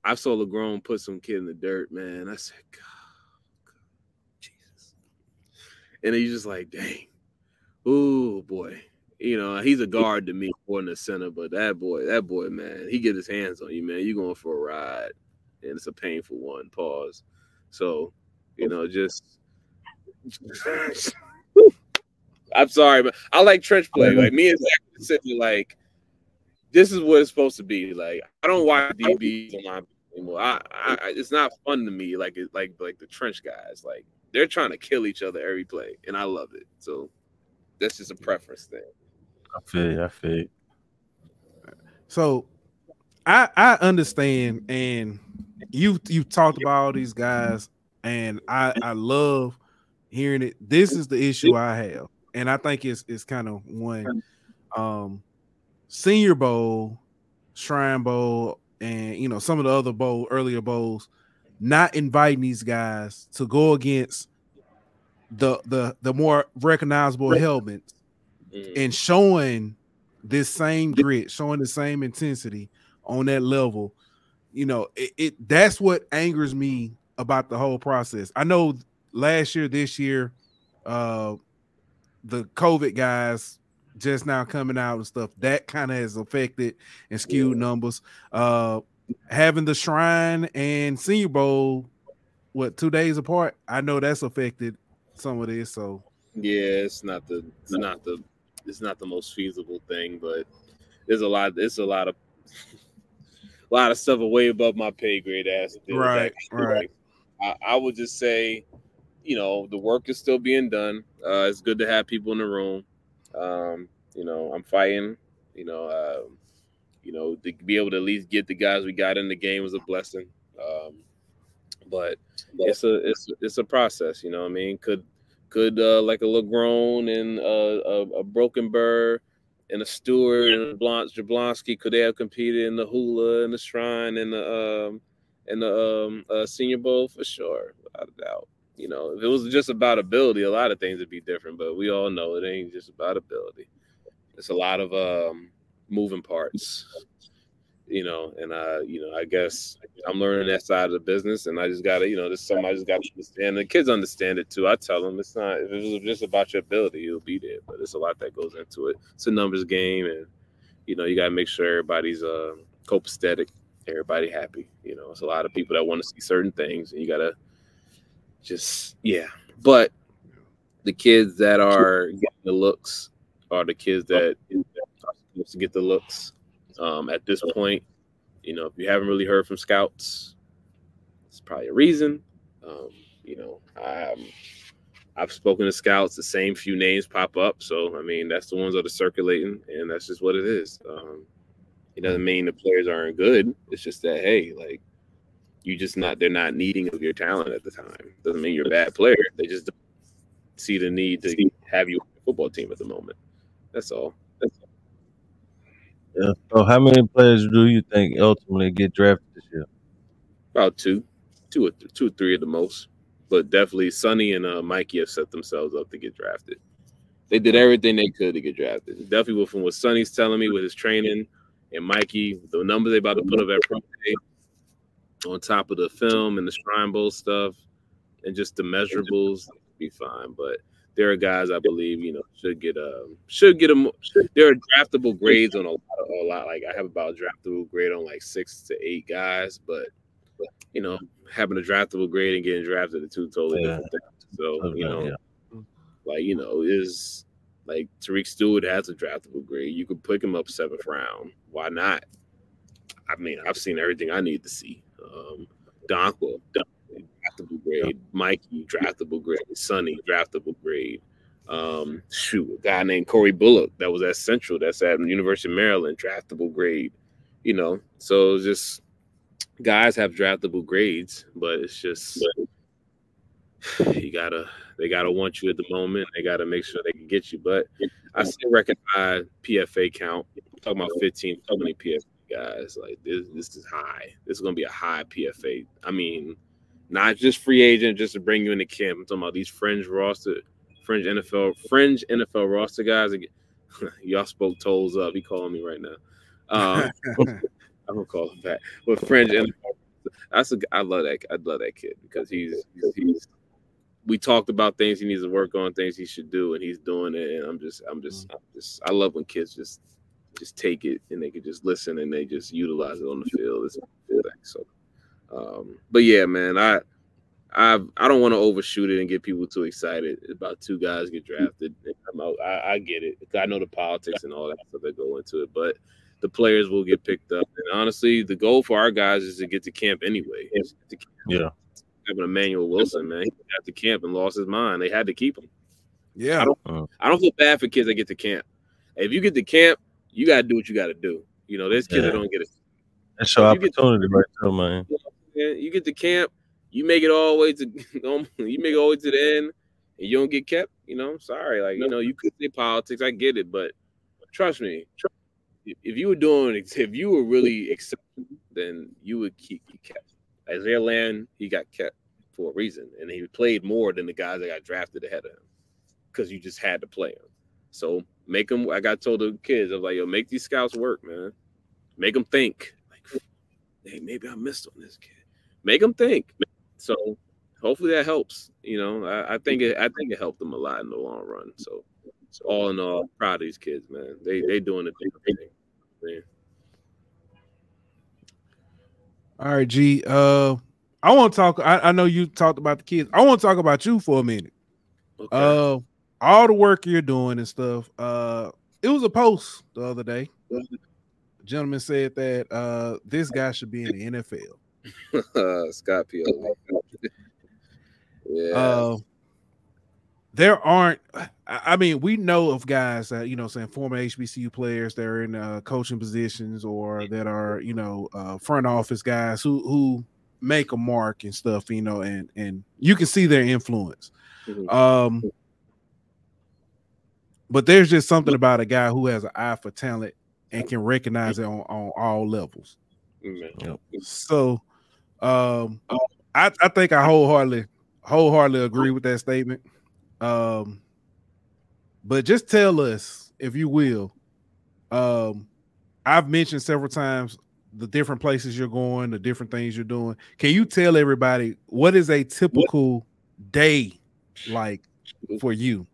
I saw LeGrone put some kid in the dirt, man. I said, God, God Jesus. And he's just like, dang. Oh boy. You know, he's a guard to me more than a center, but that boy, that boy, man, he get his hands on you, man. You going for a ride, and it's a painful one. Pause. So, you know, just (laughs) I'm sorry, but I like trench play. Like me and Zach sitting like this is what it's supposed to be. Like I don't watch DBs online anymore. I, I, it's not fun to me. Like it, like like the trench guys. Like they're trying to kill each other every play, and I love it. So that's just a preference thing.
I feel. you, I feel.
So I I understand, and you you've talked about all these guys, and I I love hearing it. This is the issue I have and I think it's it's kind of one um Senior Bowl, Shrine Bowl, and you know some of the other bowl earlier bowls, not inviting these guys to go against the the the more recognizable helmets and showing this same grit, showing the same intensity on that level. You know, it, it that's what angers me about the whole process. I know last year, this year, uh, the COVID guys just now coming out and stuff, that kind of has affected and skewed yeah. numbers. Uh having the shrine and senior bowl what two days apart, I know that's affected some of this. So
yeah, it's not the it's not the it's not the most feasible thing, but there's a lot. There's a lot of a (laughs) lot of stuff way above my pay grade. As
right, (laughs) right.
I, I, would just say, you know, the work is still being done. Uh, it's good to have people in the room. Um, you know, I'm fighting. You know, uh, you know, to be able to at least get the guys we got in the game was a blessing. Um, but it's a it's it's a process. You know, I mean, could could uh, like a LeGrone and uh, a, a Broken Burr and a Stewart and a Blanche Jablonski could they have competed in the Hula and the Shrine and the um and the um uh, Senior Bowl for sure, without a doubt. You know, if it was just about ability, a lot of things would be different. But we all know it ain't just about ability. It's a lot of um moving parts you know, and I, you know, I guess I'm learning that side of the business, and I just gotta, you know, this something I just gotta understand. The kids understand it too. I tell them it's not if it was just about your ability, you'll be there, but it's a lot that goes into it. It's a numbers game, and you know, you gotta make sure everybody's uh copacetic, everybody happy. You know, it's a lot of people that want to see certain things, and you gotta just yeah. But the kids that are getting the looks are the kids that are supposed to get the looks um, at this point, you know, if you haven't really heard from scouts, it's probably a reason. Um, you know, I, I've spoken to scouts, the same few names pop up. So, I mean, that's the ones that are circulating, and that's just what it is. Um, it doesn't mean the players aren't good. It's just that, hey, like, you just not, they're not needing of your talent at the time. Doesn't mean you're a bad player. They just don't see the need to have you on the football team at the moment. That's all.
Yeah. So, how many players do you think ultimately get drafted this year?
About two, two or th- two or three at the most. But definitely, Sonny and uh, Mikey have set themselves up to get drafted. They did everything they could to get drafted. Definitely, from what Sonny's telling me with his training, and Mikey, the numbers they about to put up at pro day, on top of the film and the Shrine Bowl stuff, and just the measurables, be fine. But there are guys I believe you know should get a um, should get a there are draftable grades on a lot, a lot like I have about a draftable grade on like six to eight guys, but you know having a draftable grade and getting drafted are two totally yeah. different things. So you know, yeah. like you know is like Tariq Stewart has a draftable grade. You could pick him up seventh round. Why not? I mean, I've seen everything I need to see. Um, Donko, draftable grade. Mikey, draftable grade. Sonny, draftable grade. Um, shoot, a guy named Corey Bullock that was at Central, that's at the University of Maryland, draftable grade. You know, so just guys have draftable grades, but it's just (sighs) you gotta they gotta want you at the moment. They gotta make sure they can get you. But I still recognize PFA count. I'm talking about 15, 20 PFA guys. Like this, this is high. This is gonna be a high PFA. I mean, not just free agent just to bring you into camp. I'm talking about these fringe roster, fringe NFL, fringe NFL roster guys. (laughs) Y'all spoke Toles up. He calling me right now. Um, (laughs) I'm gonna call him back. But fringe NFL, that's a I love that I love that kid because he's, he's, he's we talked about things he needs to work on, things he should do, and he's doing it. And I'm just I'm just I'm just I love when kids just just take it and they can just listen and they just utilize it on the field. It's. So um, but yeah, man, I I I don't want to overshoot it and get people too excited about two guys get drafted. I, I get it. I know the politics and all that stuff that go into it, but the players will get picked up. And honestly, the goal for our guys is to get to camp anyway. To camp.
Yeah.
Having Emmanuel Wilson, man, he got to camp and lost his mind. They had to keep him.
Yeah.
I don't, uh. I don't feel bad for kids that get to camp. If you get to camp, you got to do what you got to do. You know, there's kids yeah. that don't get it.
That's your opportunity, to, right there, man.
You get to camp, you make it all the way to (laughs) you make it all the way to the end, and you don't get kept. You know, I'm sorry, like you know, you could say politics. I get it, but trust me, if you were doing, (laughs) if you were really accepting, then you would keep kept. Isaiah Land, he got kept for a reason, and he played more than the guys that got drafted ahead of him because you just had to play him. So make them. I got told the kids, I was like, yo, make these scouts work, man. Make them think. Like, hey, maybe I missed on this kid make them think. So hopefully that helps. You know, I, I think it I think it helped them a lot in the long run. So, so all in all, proud of these kids, man. They they doing the big thing. Man.
All right, G. Uh, I want to talk. I, I, know you talked about the kids. I want to talk about you for a minute. Okay. Uh, all the work you're doing and stuff. Uh, it was a post the other day. The gentleman said that uh, this guy should be in the
NFL. (laughs) Scott Pioli.
yeah. (laughs) Uh, there aren't. I mean, we know of guys that you know, saying former HBCU players that are in uh, coaching positions or that are you know uh, front office guys who who make a mark and stuff. You know, and and you can see their influence. Mm-hmm. Um, but there's just something about a guy who has an eye for talent and can recognize it on, on all levels. Mm-hmm. So, um, I, I think I wholeheartedly wholeheartedly agree with that statement. Um, but just tell us, if you will. Um, I've mentioned several times the different places you're going, the different things you're doing. Can you tell everybody what is a typical day like for you?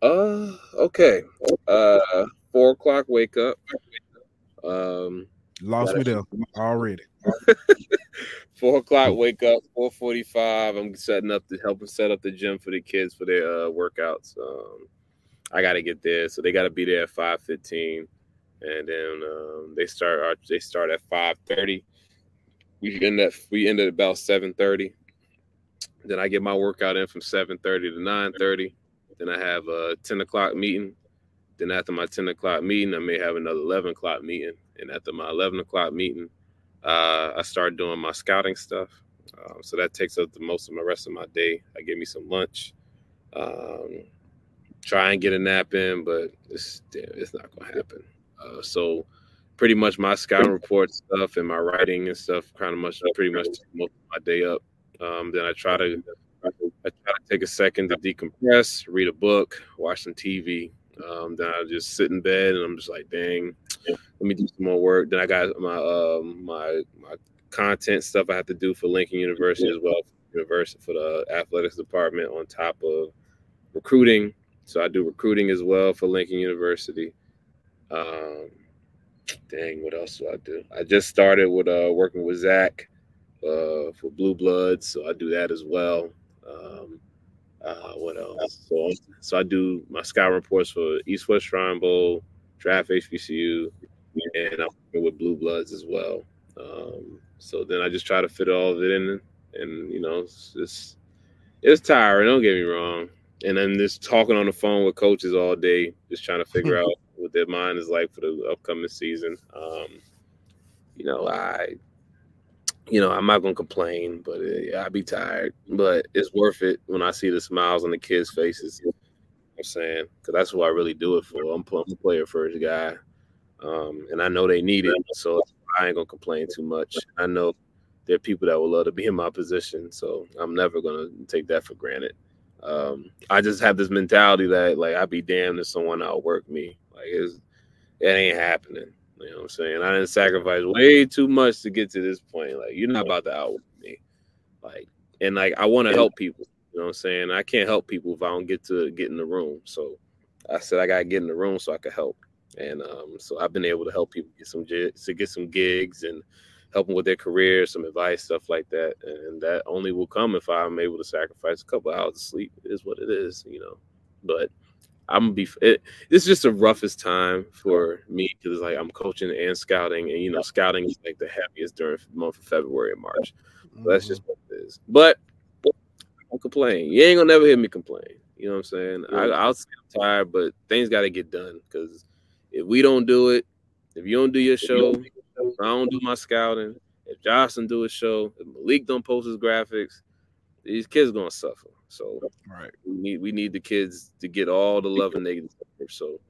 Uh, okay. Uh, four o'clock wake up. Um,
lost me there already. (laughs)
Four o'clock, wake up. Four forty-five. I'm setting up to helping set up the gym for the kids for their uh, workouts. Um, I got to get there, so they got to be there at five fifteen, and then um, they start. Our, they start at five thirty. We end at we end at about seven thirty. Then I get my workout in from seven thirty to nine thirty. Then I have a ten o'clock meeting. Then after my ten o'clock meeting, I may have another eleven o'clock meeting. And after my eleven o'clock meeting, uh, I start doing my scouting stuff. Um, so that takes up the most of my rest of my day. I give me some lunch, um, try and get a nap in, but it's it's not gonna happen. Uh, so pretty much my scouting report stuff and my writing and stuff kind of much pretty much most of my day up. Um, then I try to I try to take a second to decompress, read a book, watch some TV. Um, then I just sit in bed and I'm just like, dang, let me do some more work. Then I got my um, my my content stuff I have to do for Lincoln University as well, university for the athletics department on top of recruiting. So I do recruiting as well for Lincoln University. Um, dang, what else do I do? I just started with uh, working with Zach uh, for Blue Bloods, so I do that as well. Um, uh, what else? So, so I do my scout reports for East West Shrine Bowl, Draft HBCU, and I'm working with Blue Bloods as well. Um, so then I just try to fit all of it in, and you know, it's just, it's tiring. Don't get me wrong. And then just talking on the phone with coaches all day, just trying to figure out what their mind is like for the upcoming season. Um, you know, I you know, I'm not gonna complain, but uh, I'd be tired. But it's worth it when I see the smiles on the kids' faces. You know I'm saying because that's what I really do it for. I'm, I'm a player first guy, um, and I know they need it, so I ain't gonna complain too much. I know there are people that would love to be in my position, so I'm never gonna take that for granted. Um, I just have this mentality that like I'd be damned if someone outwork me. Like it's, it ain't happening. You know what I'm saying? I didn't sacrifice way too much to get to this point. Like, you're not about to outwork me. Like, and like I want to help people. You know what I'm saying? I can't help people if I don't get to get in the room. So I said I gotta get in the room so I could help. And um, so I've been able to help people get some to get some gigs and help them with their career, some advice, stuff like that. And that only will come if I'm able to sacrifice a couple hours of sleep. Is what it is, you know. But I'm gonna be. It, this is just the roughest time for me because like I'm coaching and scouting, and you know, scouting is like the happiest during the month of February and March. So that's just what it is. But I don't complain. You ain't gonna never hear me complain. You know what I'm saying? I, I'll say I'm tired, but things got to get done because if we don't do it, if you don't do your show, if I don't do my scouting, if Jocelyn do his show, if Malik don't post his graphics, these kids gonna suffer. So
right,
we need we need the kids to get all the love and they deserve. So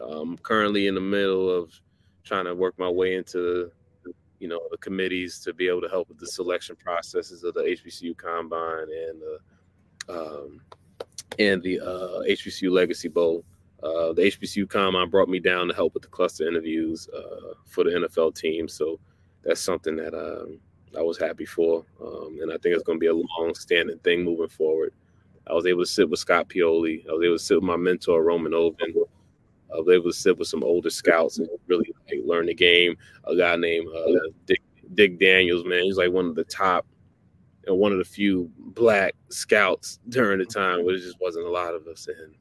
I'm currently in the middle of trying to work my way into you know the committees to be able to help with the selection processes of the HBCU combine and the um, and the uh, HBCU Legacy Bowl. Uh, the HBCU combine brought me down to help with the cluster interviews uh, for the NFL team. So that's something that um, I was happy for, um, and I think it's going to be a long-standing thing moving forward. I was able to sit with Scott Pioli. I was able to sit with my mentor Roman Oben. I was able to sit with some older scouts and really like, learn the game. A guy named uh, Dick, Dick Daniels, man, he's like one of the top and one of the few black scouts during the time where there just wasn't a lot of us. And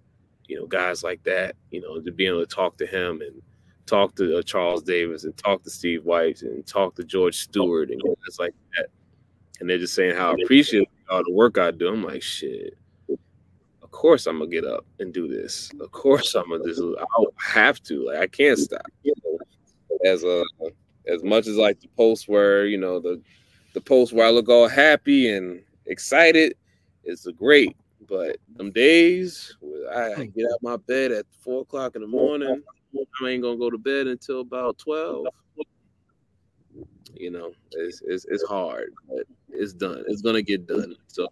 you know, guys like that, you know, to be able to talk to him and talk to uh, Charles Davis and talk to Steve White and talk to George Stewart and guys like that. And they're just saying how appreciative all the work I do. I'm like, shit. Of course I'm gonna get up and do this. Of course I'm gonna just. I have to. Like I can't stop. You know, as a as much as like the post where you know the the post where I look all happy and excited is great. But them days where I get out my bed at four o'clock in the morning, I ain't gonna go to bed until about twelve. You know, it's it's, it's hard, but it's done. It's gonna get done. So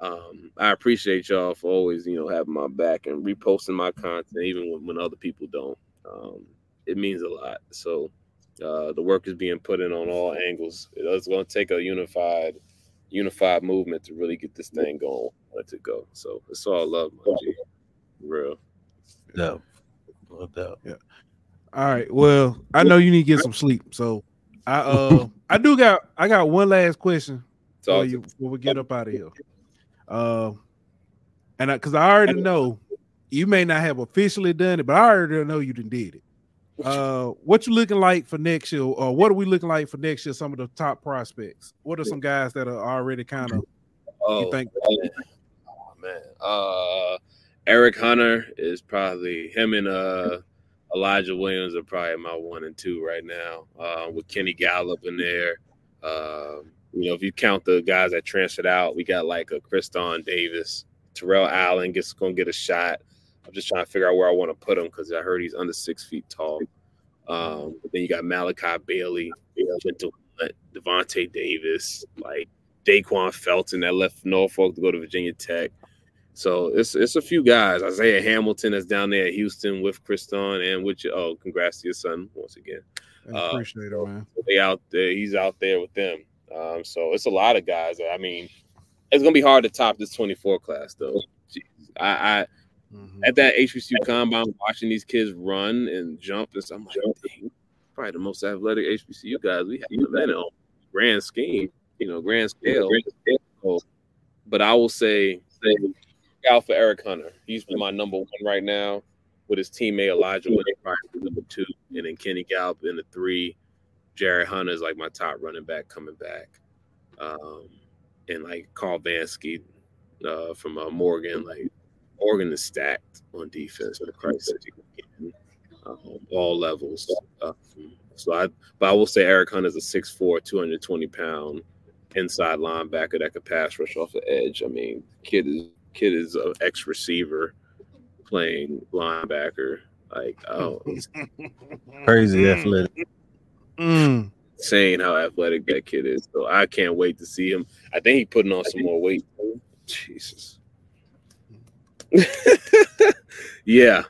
um, I appreciate y'all for always, you know, having my back and reposting my content, even when, when other people don't. Um, it means a lot. So uh, the work is being put in on all angles. It's going to take a unified, unified movement to really get this thing going. Let it go. So it's all love, my G. Real.
No, no doubt.
Yeah. All right. Well, I know you need to get some sleep, so I uh (laughs) I do got I got one last question for you before we get up out of here. Uh, and because I, I, already know you may not have officially done it, but I already know you done did it. Uh, what you looking like for next year, or what are we looking like for next year? Some of the top prospects. What are some guys that are already kind of oh, you think?
Man. Oh man, uh, Eric Hunter is probably him and uh Elijah Williams are probably my one and two right now. Uh, with Kenny Gallup in there. Um, you know, if you count the guys that transferred out, we got like a Kriston Davis, Terrell Allen gets to get a shot. I'm just trying to figure out where I want to put him because I heard he's under six feet tall. Um, but then you got Malachi Bailey, Devontae Davis, like Daquan Felton that left Norfolk to go to Virginia Tech. So it's it's a few guys. Isaiah Hamilton is down there at Houston with Kriston and with your, oh, congrats to your son once again.
I appreciate uh, it, man.
They out there. He's out there with them. Um, so it's a lot of guys. I mean, it's gonna be hard to top this 24 class though. Jeez. I, I mm-hmm. at that HBCU combine watching these kids run and jump and stuff, I'm like, Dang, probably the most athletic HBCU guys we have in a on grand scheme, you know, grand scale. But I will say, say out for Eric Hunter. He's my number one right now with his teammate Elijah Williams, number two, and then Kenny Gallup in the three. Jared Hunter is like my top running back coming back. Um, and like Carl Vansky uh, from uh, Morgan, like Morgan is stacked on defense for um, all levels. Um, so I, but I will say Eric Hunter is a 6'4", 220 pound inside linebacker that could pass rush off the edge. I mean, kid is kid is an ex receiver playing linebacker. Like, oh, (laughs)
crazy athletic.
Mm.
Saying how athletic that kid is. So I can't wait to see him. I think he's putting on some more weight. Jesus. (laughs) yeah.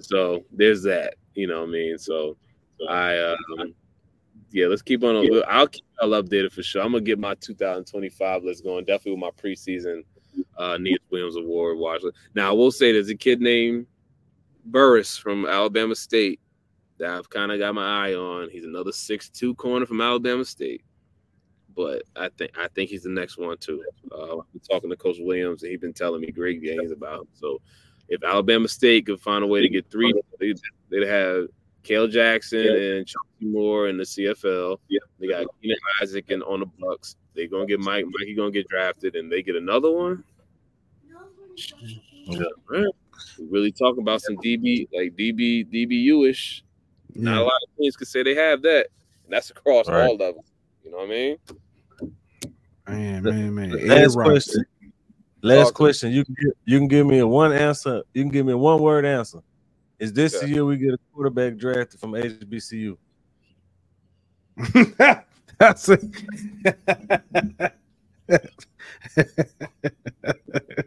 So there's that. You know what I mean? So I um yeah, let's keep on. a little. I'll keep y'all updated for sure. I'm gonna get my 2025 list going. Definitely with my preseason uh Neas Williams Award watch. Now I will say there's a kid named Burris from Alabama State that I've kind of got my eye on. He's another six-two corner from Alabama State, but I think I think he's the next one too. Uh, I've been talking to Coach Williams, and he's been telling me great things about him. So if Alabama State could find a way to get three, they'd, they'd have Kale Jackson yeah. and Chauncey Moore in the CFL. Yeah. They got Keenan Isaac and on the Bucks. They're gonna get Mike. Mikey gonna get drafted, and they get another one. Yeah. Right. really talking about some DB like DB DBU ish yeah. Not a lot of teams can say they have that, and that's across right. all levels. You know what I mean?
Man, man, man.
Last question. Last question. You can give, you can give me a one answer. You can give me a one word answer. Is this okay. the year we get a quarterback drafted from HBCU? (laughs)
That's it. (laughs)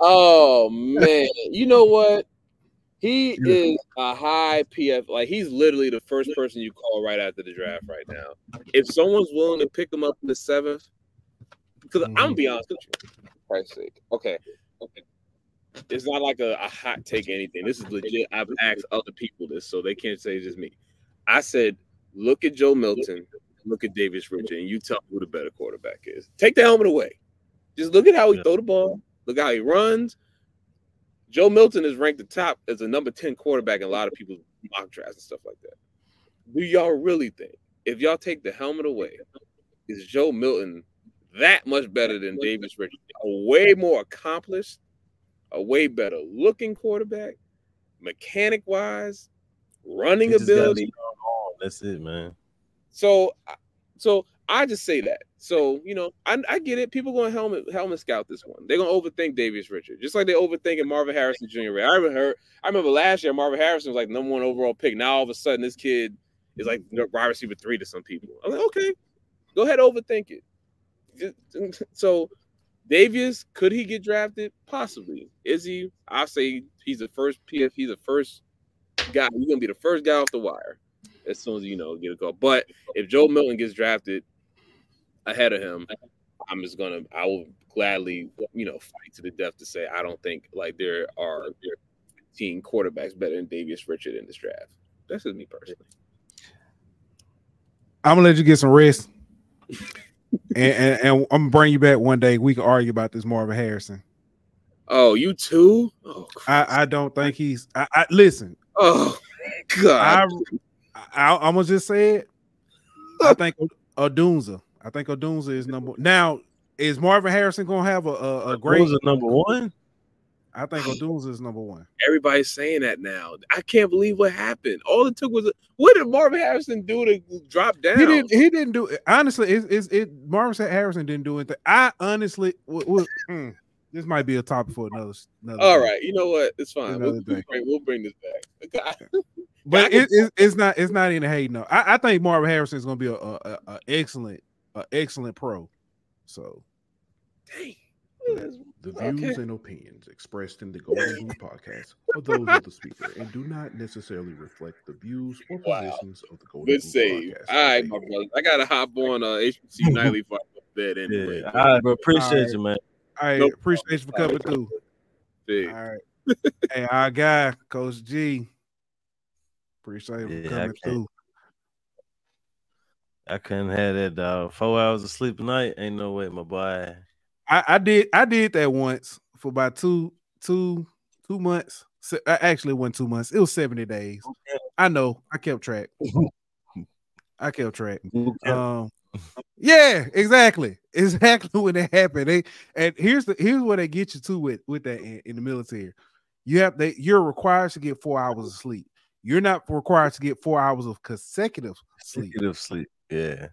oh man, you know what? He (laughs) is a high PF. Like he's literally the first person you call right after the draft right now. If someone's willing to pick him up in the seventh, because mm-hmm. I'm gonna be honest with you, Christ's sake. Okay, okay. It's not like a, a hot take anything. This is legit. I've asked other people this, so they can't say it's just me. I said, look at Joe Milton, look at Davius Richard, and you tell me who the better quarterback is. Take the helmet away. Just look at how he yeah. throw the ball. Look how he runs Joe Milton is ranked the top as a number 10 quarterback in a lot of people's mock drafts and stuff like that. Do y'all really think if y'all take the helmet away, is Joe Milton that much better than Davius Richard? A way more accomplished, a way better looking quarterback, mechanic wise, running ability.
That's it, man.
So, so I just say that. So you know, I, I get it. People going helmet helmet scout this one. They're gonna overthink Davius Richard, just like they overthinking Marvin Harrison Jr. I remember heard, I remember last year Marvin Harrison was like number one overall pick. Now all of a sudden this kid is like wide receiver three to some people. I'm like, okay, go ahead, overthink it. (laughs) So Davius, could he get drafted? Possibly. Is he? I say he's the first PF. He's the first guy. He's gonna be the first guy off the wire as soon as you know get a call. But if Joe Milton gets drafted ahead of him, I'm just gonna I will gladly you know fight to the death to say I don't think like there are there 15 quarterbacks better than Davius Richard in this draft. That's just me personally.
I'm gonna let you get some rest. (laughs) and, and, and, I'm gonna bring you back one day. We can argue about this Marvin Harrison.
Oh, you too? Oh,
I, I don't think he's. I, I listen.
Oh God!
I, I, am gonna just say it. I think Odunze. I think Odunze is number. Now, is Marvin Harrison gonna have a a, a great
number one?
I think Odunze is number one.
Everybody's saying that now. I can't believe what happened. All it took was a, what did Marvin Harrison do to drop down?
He didn't. He didn't do it. Honestly, it, it, it Marvin Harrison didn't do anything. I honestly, mm, this might be a topic for another. another
All right, you know what? It's fine. We'll, we'll, bring, we'll, bring, this back.
but it, it, it's not. It's not in hate. No, I, I think Marvin Harrison is going to be a, a, a excellent, a excellent pro. So,
dang.
The views okay. and opinions expressed in the Golden Boot (laughs) podcast are those of the speaker and do not necessarily reflect the views or positions wow. of the Golden Good Boot
save.
podcast.
All right, my brother. I gotta hop on uh HBC (laughs) nightly for bed anyway.
Yeah. All right, bro. Appreciate right. you, man.
All right, nope. appreciate you for coming through. Big. All right. (laughs) hey, our guy, Coach G. Appreciate you yeah, coming through.
I couldn't have that dog. Four hours of sleep a night. Ain't no way, my boy.
I, I did I did that once for about two two two months. I actually went two months. It was 70 days. I know. I kept track. (laughs) I kept track. Um, yeah, exactly. (laughs) Exactly when it happened. They and here's the here's what they get you to with with that in, in the military. You have they you're required to get four hours of sleep. You're not required to get four hours of consecutive sleep.
Consecutive sleep. Yeah.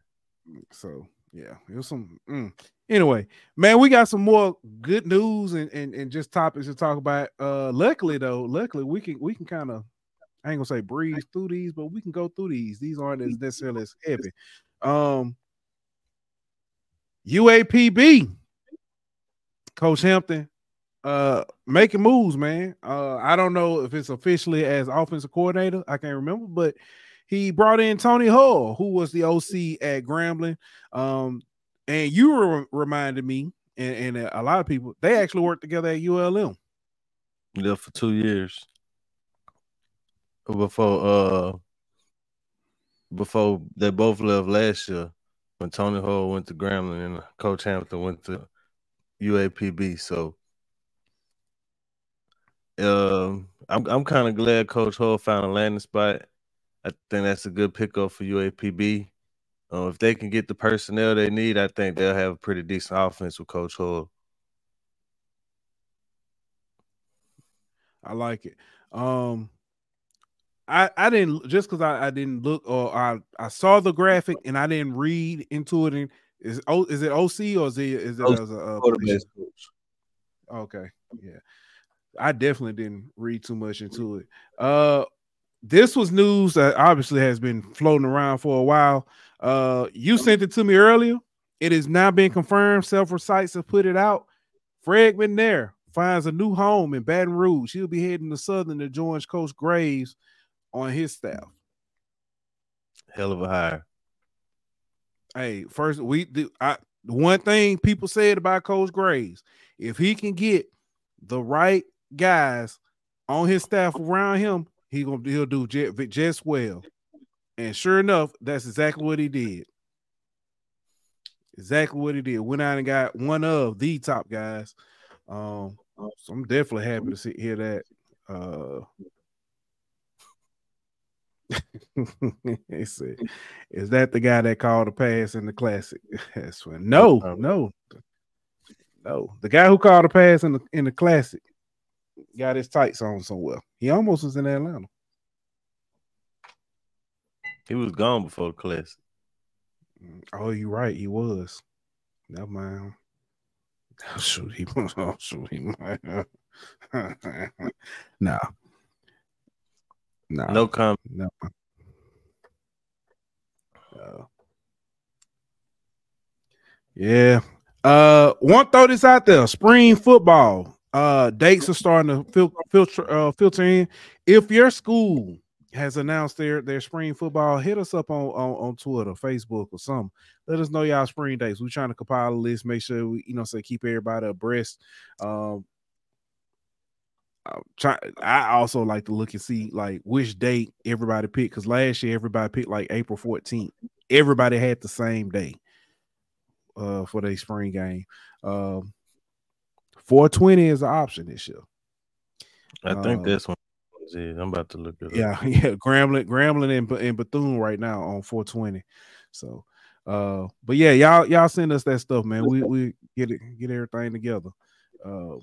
So yeah, it was some. Mm. Anyway, man, we got some more good news and, and and just topics to talk about. Uh, luckily though, luckily we can we can kind of I ain't gonna say breeze through these, but we can go through these. These aren't as necessarily as heavy. Um, UAPB, Coach Hampton, uh, making moves, man. Uh, I don't know if it's officially as offensive coordinator. I can't remember, but he brought in Tony Hull, who was the OC at Grambling. Um, and you reminded me, and, and a lot of people, they actually worked together at ULM.
Yeah, for two years. Before uh before they both left last year when Tony Hull went to Grambling and Coach Hampton went to UAPB. So um I'm I'm kind of glad Coach Hull found a landing spot I think that's a good pickup for UAPB. Uh, if they can get the personnel they need, I think they'll have a pretty decent offense with Coach Hull.
I like it. Um, I I didn't just because I, I didn't look or I I saw the graphic and I didn't read into it. And is oh is it OC or is it is it as a, a coach? Okay, yeah. I definitely didn't read too much into it. Uh, this was news that obviously has been floating around for a while. Uh, you sent it to me earlier. It has now been confirmed. Several sites have put it out. Fred McNair finds a new home in Baton Rouge. He'll be heading to Southern to join Coach Graves on his staff.
Hell of a hire.
Hey, first we do. I the one thing people said about Coach Graves, if he can get the right guys on his staff around him, he gonna he'll do just, just well. And sure enough, that's exactly what he did. Exactly what he did. Went out and got one of the top guys. Um, so I'm definitely happy to see hear that. Uh, (laughs) he said, "Is that the guy that called a pass in the classic?" (laughs) That's when no, no, no. The guy who called a pass in the in the classic got his tights on so well. He almost was in Atlanta.
He was gone before the classic.
Oh, you're right. He was. Never mind. Oh, (laughs) shoot, he was. (laughs) Oh, shoot, he might. (laughs) nah. Nah.
No comment.
No. Uh, yeah. Uh, to throw this out there. Spring football. Uh, dates are starting to fil- filter uh, filter in. If your school has announced their their spring football, hit us up on, on on Twitter, Facebook, or something. Let us know y'all spring dates. We're trying to compile a list, make sure we, you know, say keep everybody abreast. Um, I. I also like to look and see like which date everybody picked because last year everybody picked like April 14th. Everybody had the same day uh for their spring game. Um 420 is an option this year.
I think
Uh,
that's one. Yeah, I'm about to look it up.
Yeah, (laughs) yeah, Grambling, Grambling and, and Bethune right now on 420. So uh but yeah, y'all y'all send us that stuff, man. We we get it get everything together. Uh,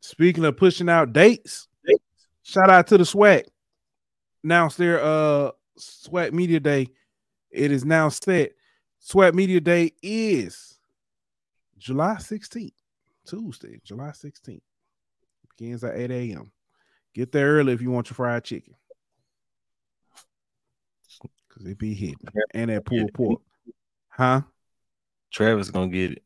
speaking of pushing out dates, shout out to the SWAC. Announced their uh SWAC Media Day. It is now set. SWAC Media Day is July 16th, Tuesday, July 16th. Begins at 8 a.m. Get there early if you want your fried chicken. Cause it be hitting. And that pulled pork. Huh?
Travis gonna get it.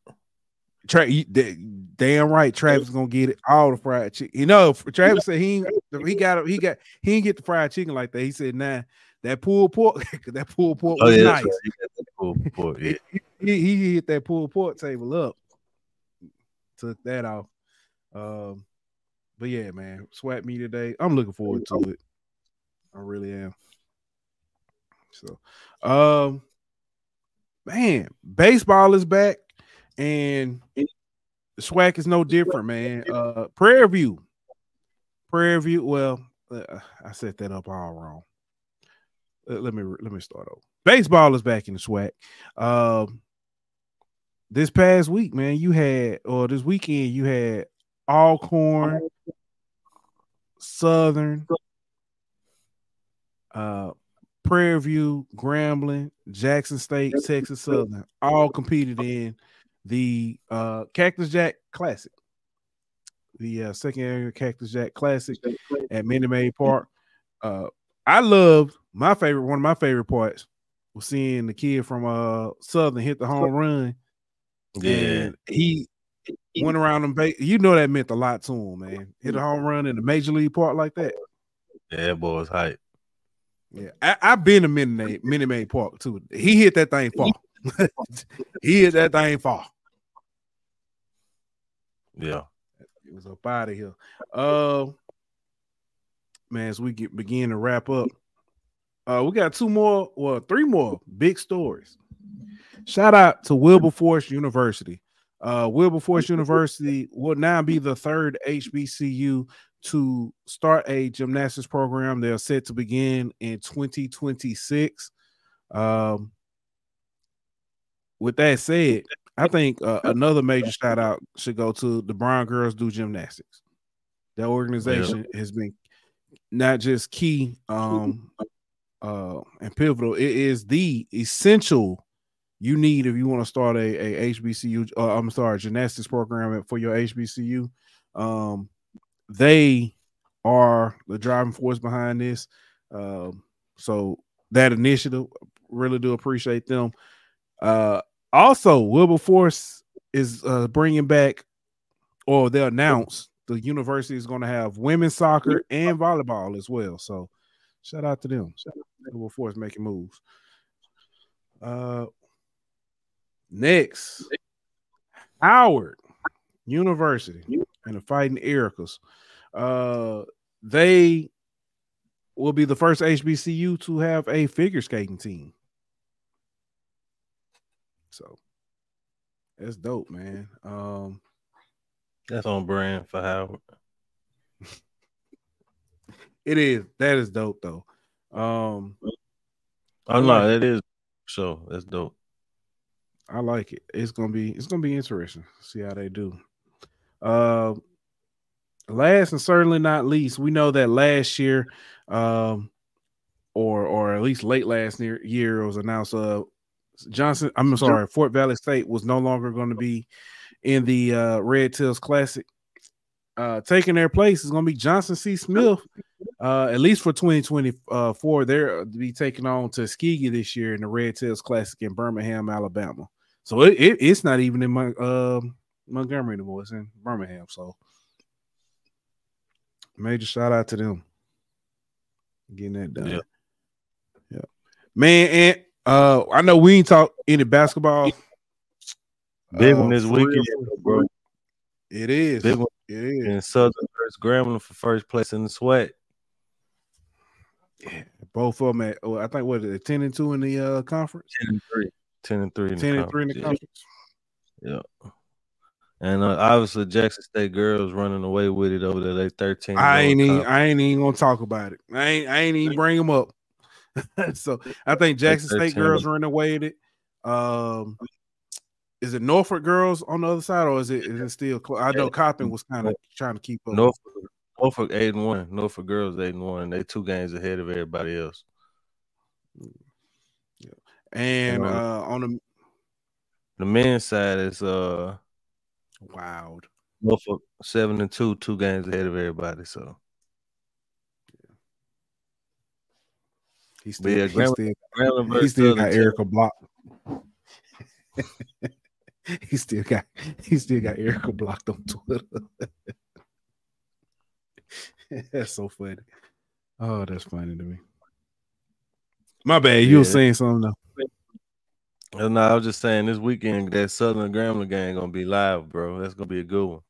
Tra- you- da- damn right, Travis gonna get it all the fried chicken. You know, Travis said he ain't- he got he got he didn't get the fried chicken like that. He said, "Nah, that pulled pork, (laughs) that pulled pork
Oh
was
yeah,
nice."
right. He pulled pork, yeah.
He, he hit that pulled pork table up, took that off. Um, but yeah, man, SWAC Media Day. I'm looking forward to it. I really am. So, um, man, baseball is back, and the SWAC is no different, man. Uh, Prairie View, Prayer View. Well, uh, I set that up all wrong. Uh, let me let me start over. Baseball is back in the SWAC. Um, this past week, man, you had or this weekend you had Alcorn, Southern, uh, Prairie View, Grambling, Jackson State, Texas Southern, all competed in the uh, Cactus Jack Classic, the uh, second annual Cactus Jack Classic at Minute Maid Park. Uh, I loved my favorite. One of my favorite parts was seeing the kid from uh Southern hit the home run.
Yeah.
And he went around them. Ba- you know that meant a lot to him, man. Hit a home run in the major league park like that.
Yeah, that boy was hype.
Yeah, I, I've been to Minute Minute Maid Park too. He hit that thing far. (laughs) he hit that thing far.
Yeah.
It was up out of here. Uh, man, as we get begin to wrap up, uh, we got two more, well, three more big stories. Shout out to Wilberforce University. Uh, Wilberforce University will now be the third HBCU to start a gymnastics program. They're set to begin in 2026. Um, with that said, I think uh, another major shout out should go to the Brown Girls Do Gymnastics. That organization has been not just key um, uh, and pivotal; it is the essential you need if you want to start a, a HBCU. Uh, I'm sorry, gymnastics program for your HBCU. Um, they are the driving force behind this. Um, so that initiative, really do appreciate them. Uh, also, Wilberforce is uh, bringing back, or they announced the university is going to have women's soccer and volleyball as well. So, shout out to them. Shout out to Wilberforce making moves. Uh, next, Howard University and the Fighting Ericas. Uh, they will be the first HBCU to have a figure skating team. So that's dope, man. Um,
That's on brand for Howard. (laughs)
It is. That is dope though. Um
Oh no, it is so that's dope.
I like it. It's gonna be it's gonna be interesting. See how they do. Uh, last and certainly not least, we know that last year, um, or or at least late last year, year was announced. Uh, Johnson, I'm sorry, Fort Valley State was no longer going to be in the uh, Red Tails Classic. Uh, taking their place is going to be Johnson C. Smith. Uh, at least for 2024, they're uh, to be taking on Tuskegee this year in the Red Tails Classic in Birmingham, Alabama. So it, it it's not even in my uh, Montgomery anymore. It's in Birmingham. So major shout out to them getting that done.
Yeah.
yeah. Man, and uh I know we ain't talk any basketball.
Big
uh,
one this weekend, bro.
It is.
Big one
It is.
in Southern first Grambling for first place in the SWAC.
Yeah, both of them at oh, I think what is it, 10 and 2 in the uh conference?
10 and 3. 10 and 3 in
10
the
and 3 in the
conference.
conference.
Yeah. And uh, obviously Jackson State girls running away with it over there. They 13.
I ain't even I ain't even gonna talk about it. I ain't I ain't even bring them up. (laughs) so I think Jackson State
13.
girls running away with it. Um is it Norfolk girls on the other side, or is it is it still? I know Coppin was kind of trying to keep up.
Norfolk, Norfolk 8 and 1. Norfolk girls 8 and 1. They two games ahead of everybody else.
and uh, on the
The men's side is uh
wild,
Norfolk 7 and 2, two games ahead of everybody. So
he still,
yeah,
he
Grambling-
still,
Grambling
he still got Erica Block. (laughs) (laughs) he still got he still got Erica blocked on Twitter. (laughs) that's so funny. Oh, that's funny to me. My bad. You were saying something though.
Uh, No, I was just saying this weekend that Southern Grambling game gonna be live, bro. That's gonna be a good one.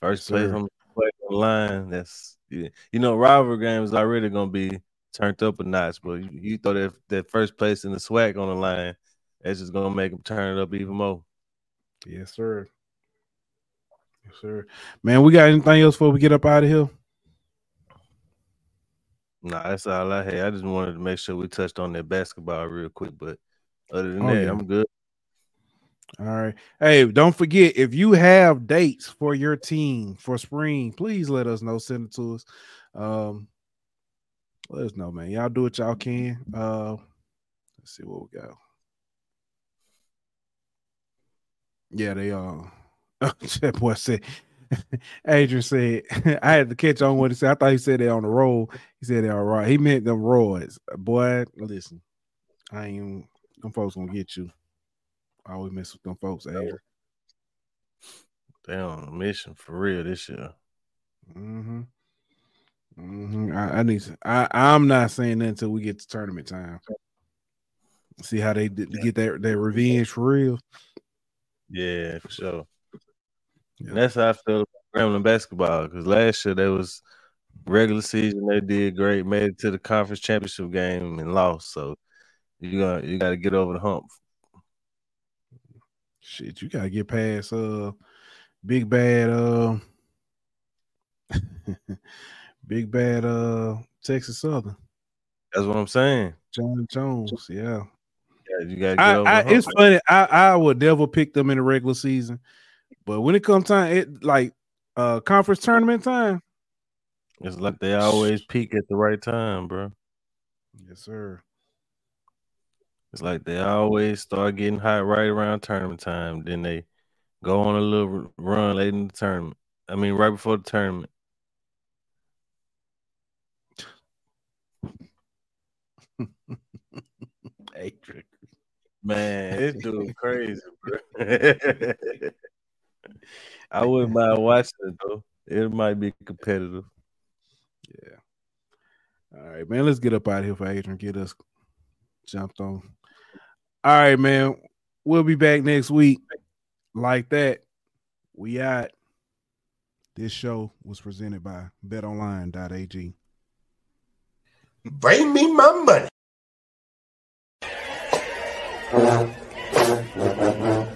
First place on the play on the line. That's yeah. you know, rivalry games already gonna be turned up a notch, but you, you throw that that first place in the SWAC on the line, that's just gonna make them turn it up even more.
Yes, sir. Yes, sir. Man, we got anything else before we get up out of here?
Nah, that's all I had. I just wanted to make sure we touched on that basketball real quick, but other than
Oh,
that,
yeah.
I'm good.
All right. Hey, don't forget if you have dates for your team for spring, please let us know. Send it to us. Um, let us know, man. Y'all do what y'all can. Uh, let's see what we got. Yeah, they are. (laughs) that boy said. (laughs) Adrian said, (laughs) I had to catch on what he said. I thought he said they on the roll. He said they all right. He meant them roids. Boy, listen, I ain't even- them folks gonna get you. I always mess with them folks, Adrian.
They on a mission for real this year.
Mm-hmm. Mm-hmm. I, I need to. I, I'm not saying that until we get to tournament time. See how they did, get their their revenge for real.
Yeah, for sure.
Yeah.
And that's how I feel about Grambling basketball because last year they was regular season they did great, made it to the conference championship game and lost. So you got you got to get over the hump.
Shit, you gotta get past uh big bad uh (laughs) big bad uh Texas Southern.
That's what I'm saying.
John Jones, yeah.
You got to get
I, I, it's funny. I, I would never pick them in the regular season, but when it comes time, it like uh conference tournament time.
It's like they always peak at the right time, bro.
Yes, sir.
It's like they always start getting hot right around tournament time. Then they go on a little run late in the tournament. I mean, right before the tournament. (laughs)
Adrian.
Man, this (laughs) dude crazy, bro. I wouldn't mind watching it though. It might be competitive.
Yeah. All right, man. Let's get up out of here for Adrian. Get us jumped on. All right, man. We'll be back next week. Like that. We out. This show was presented by betonline.ag.
Bring me my money.
Thank you.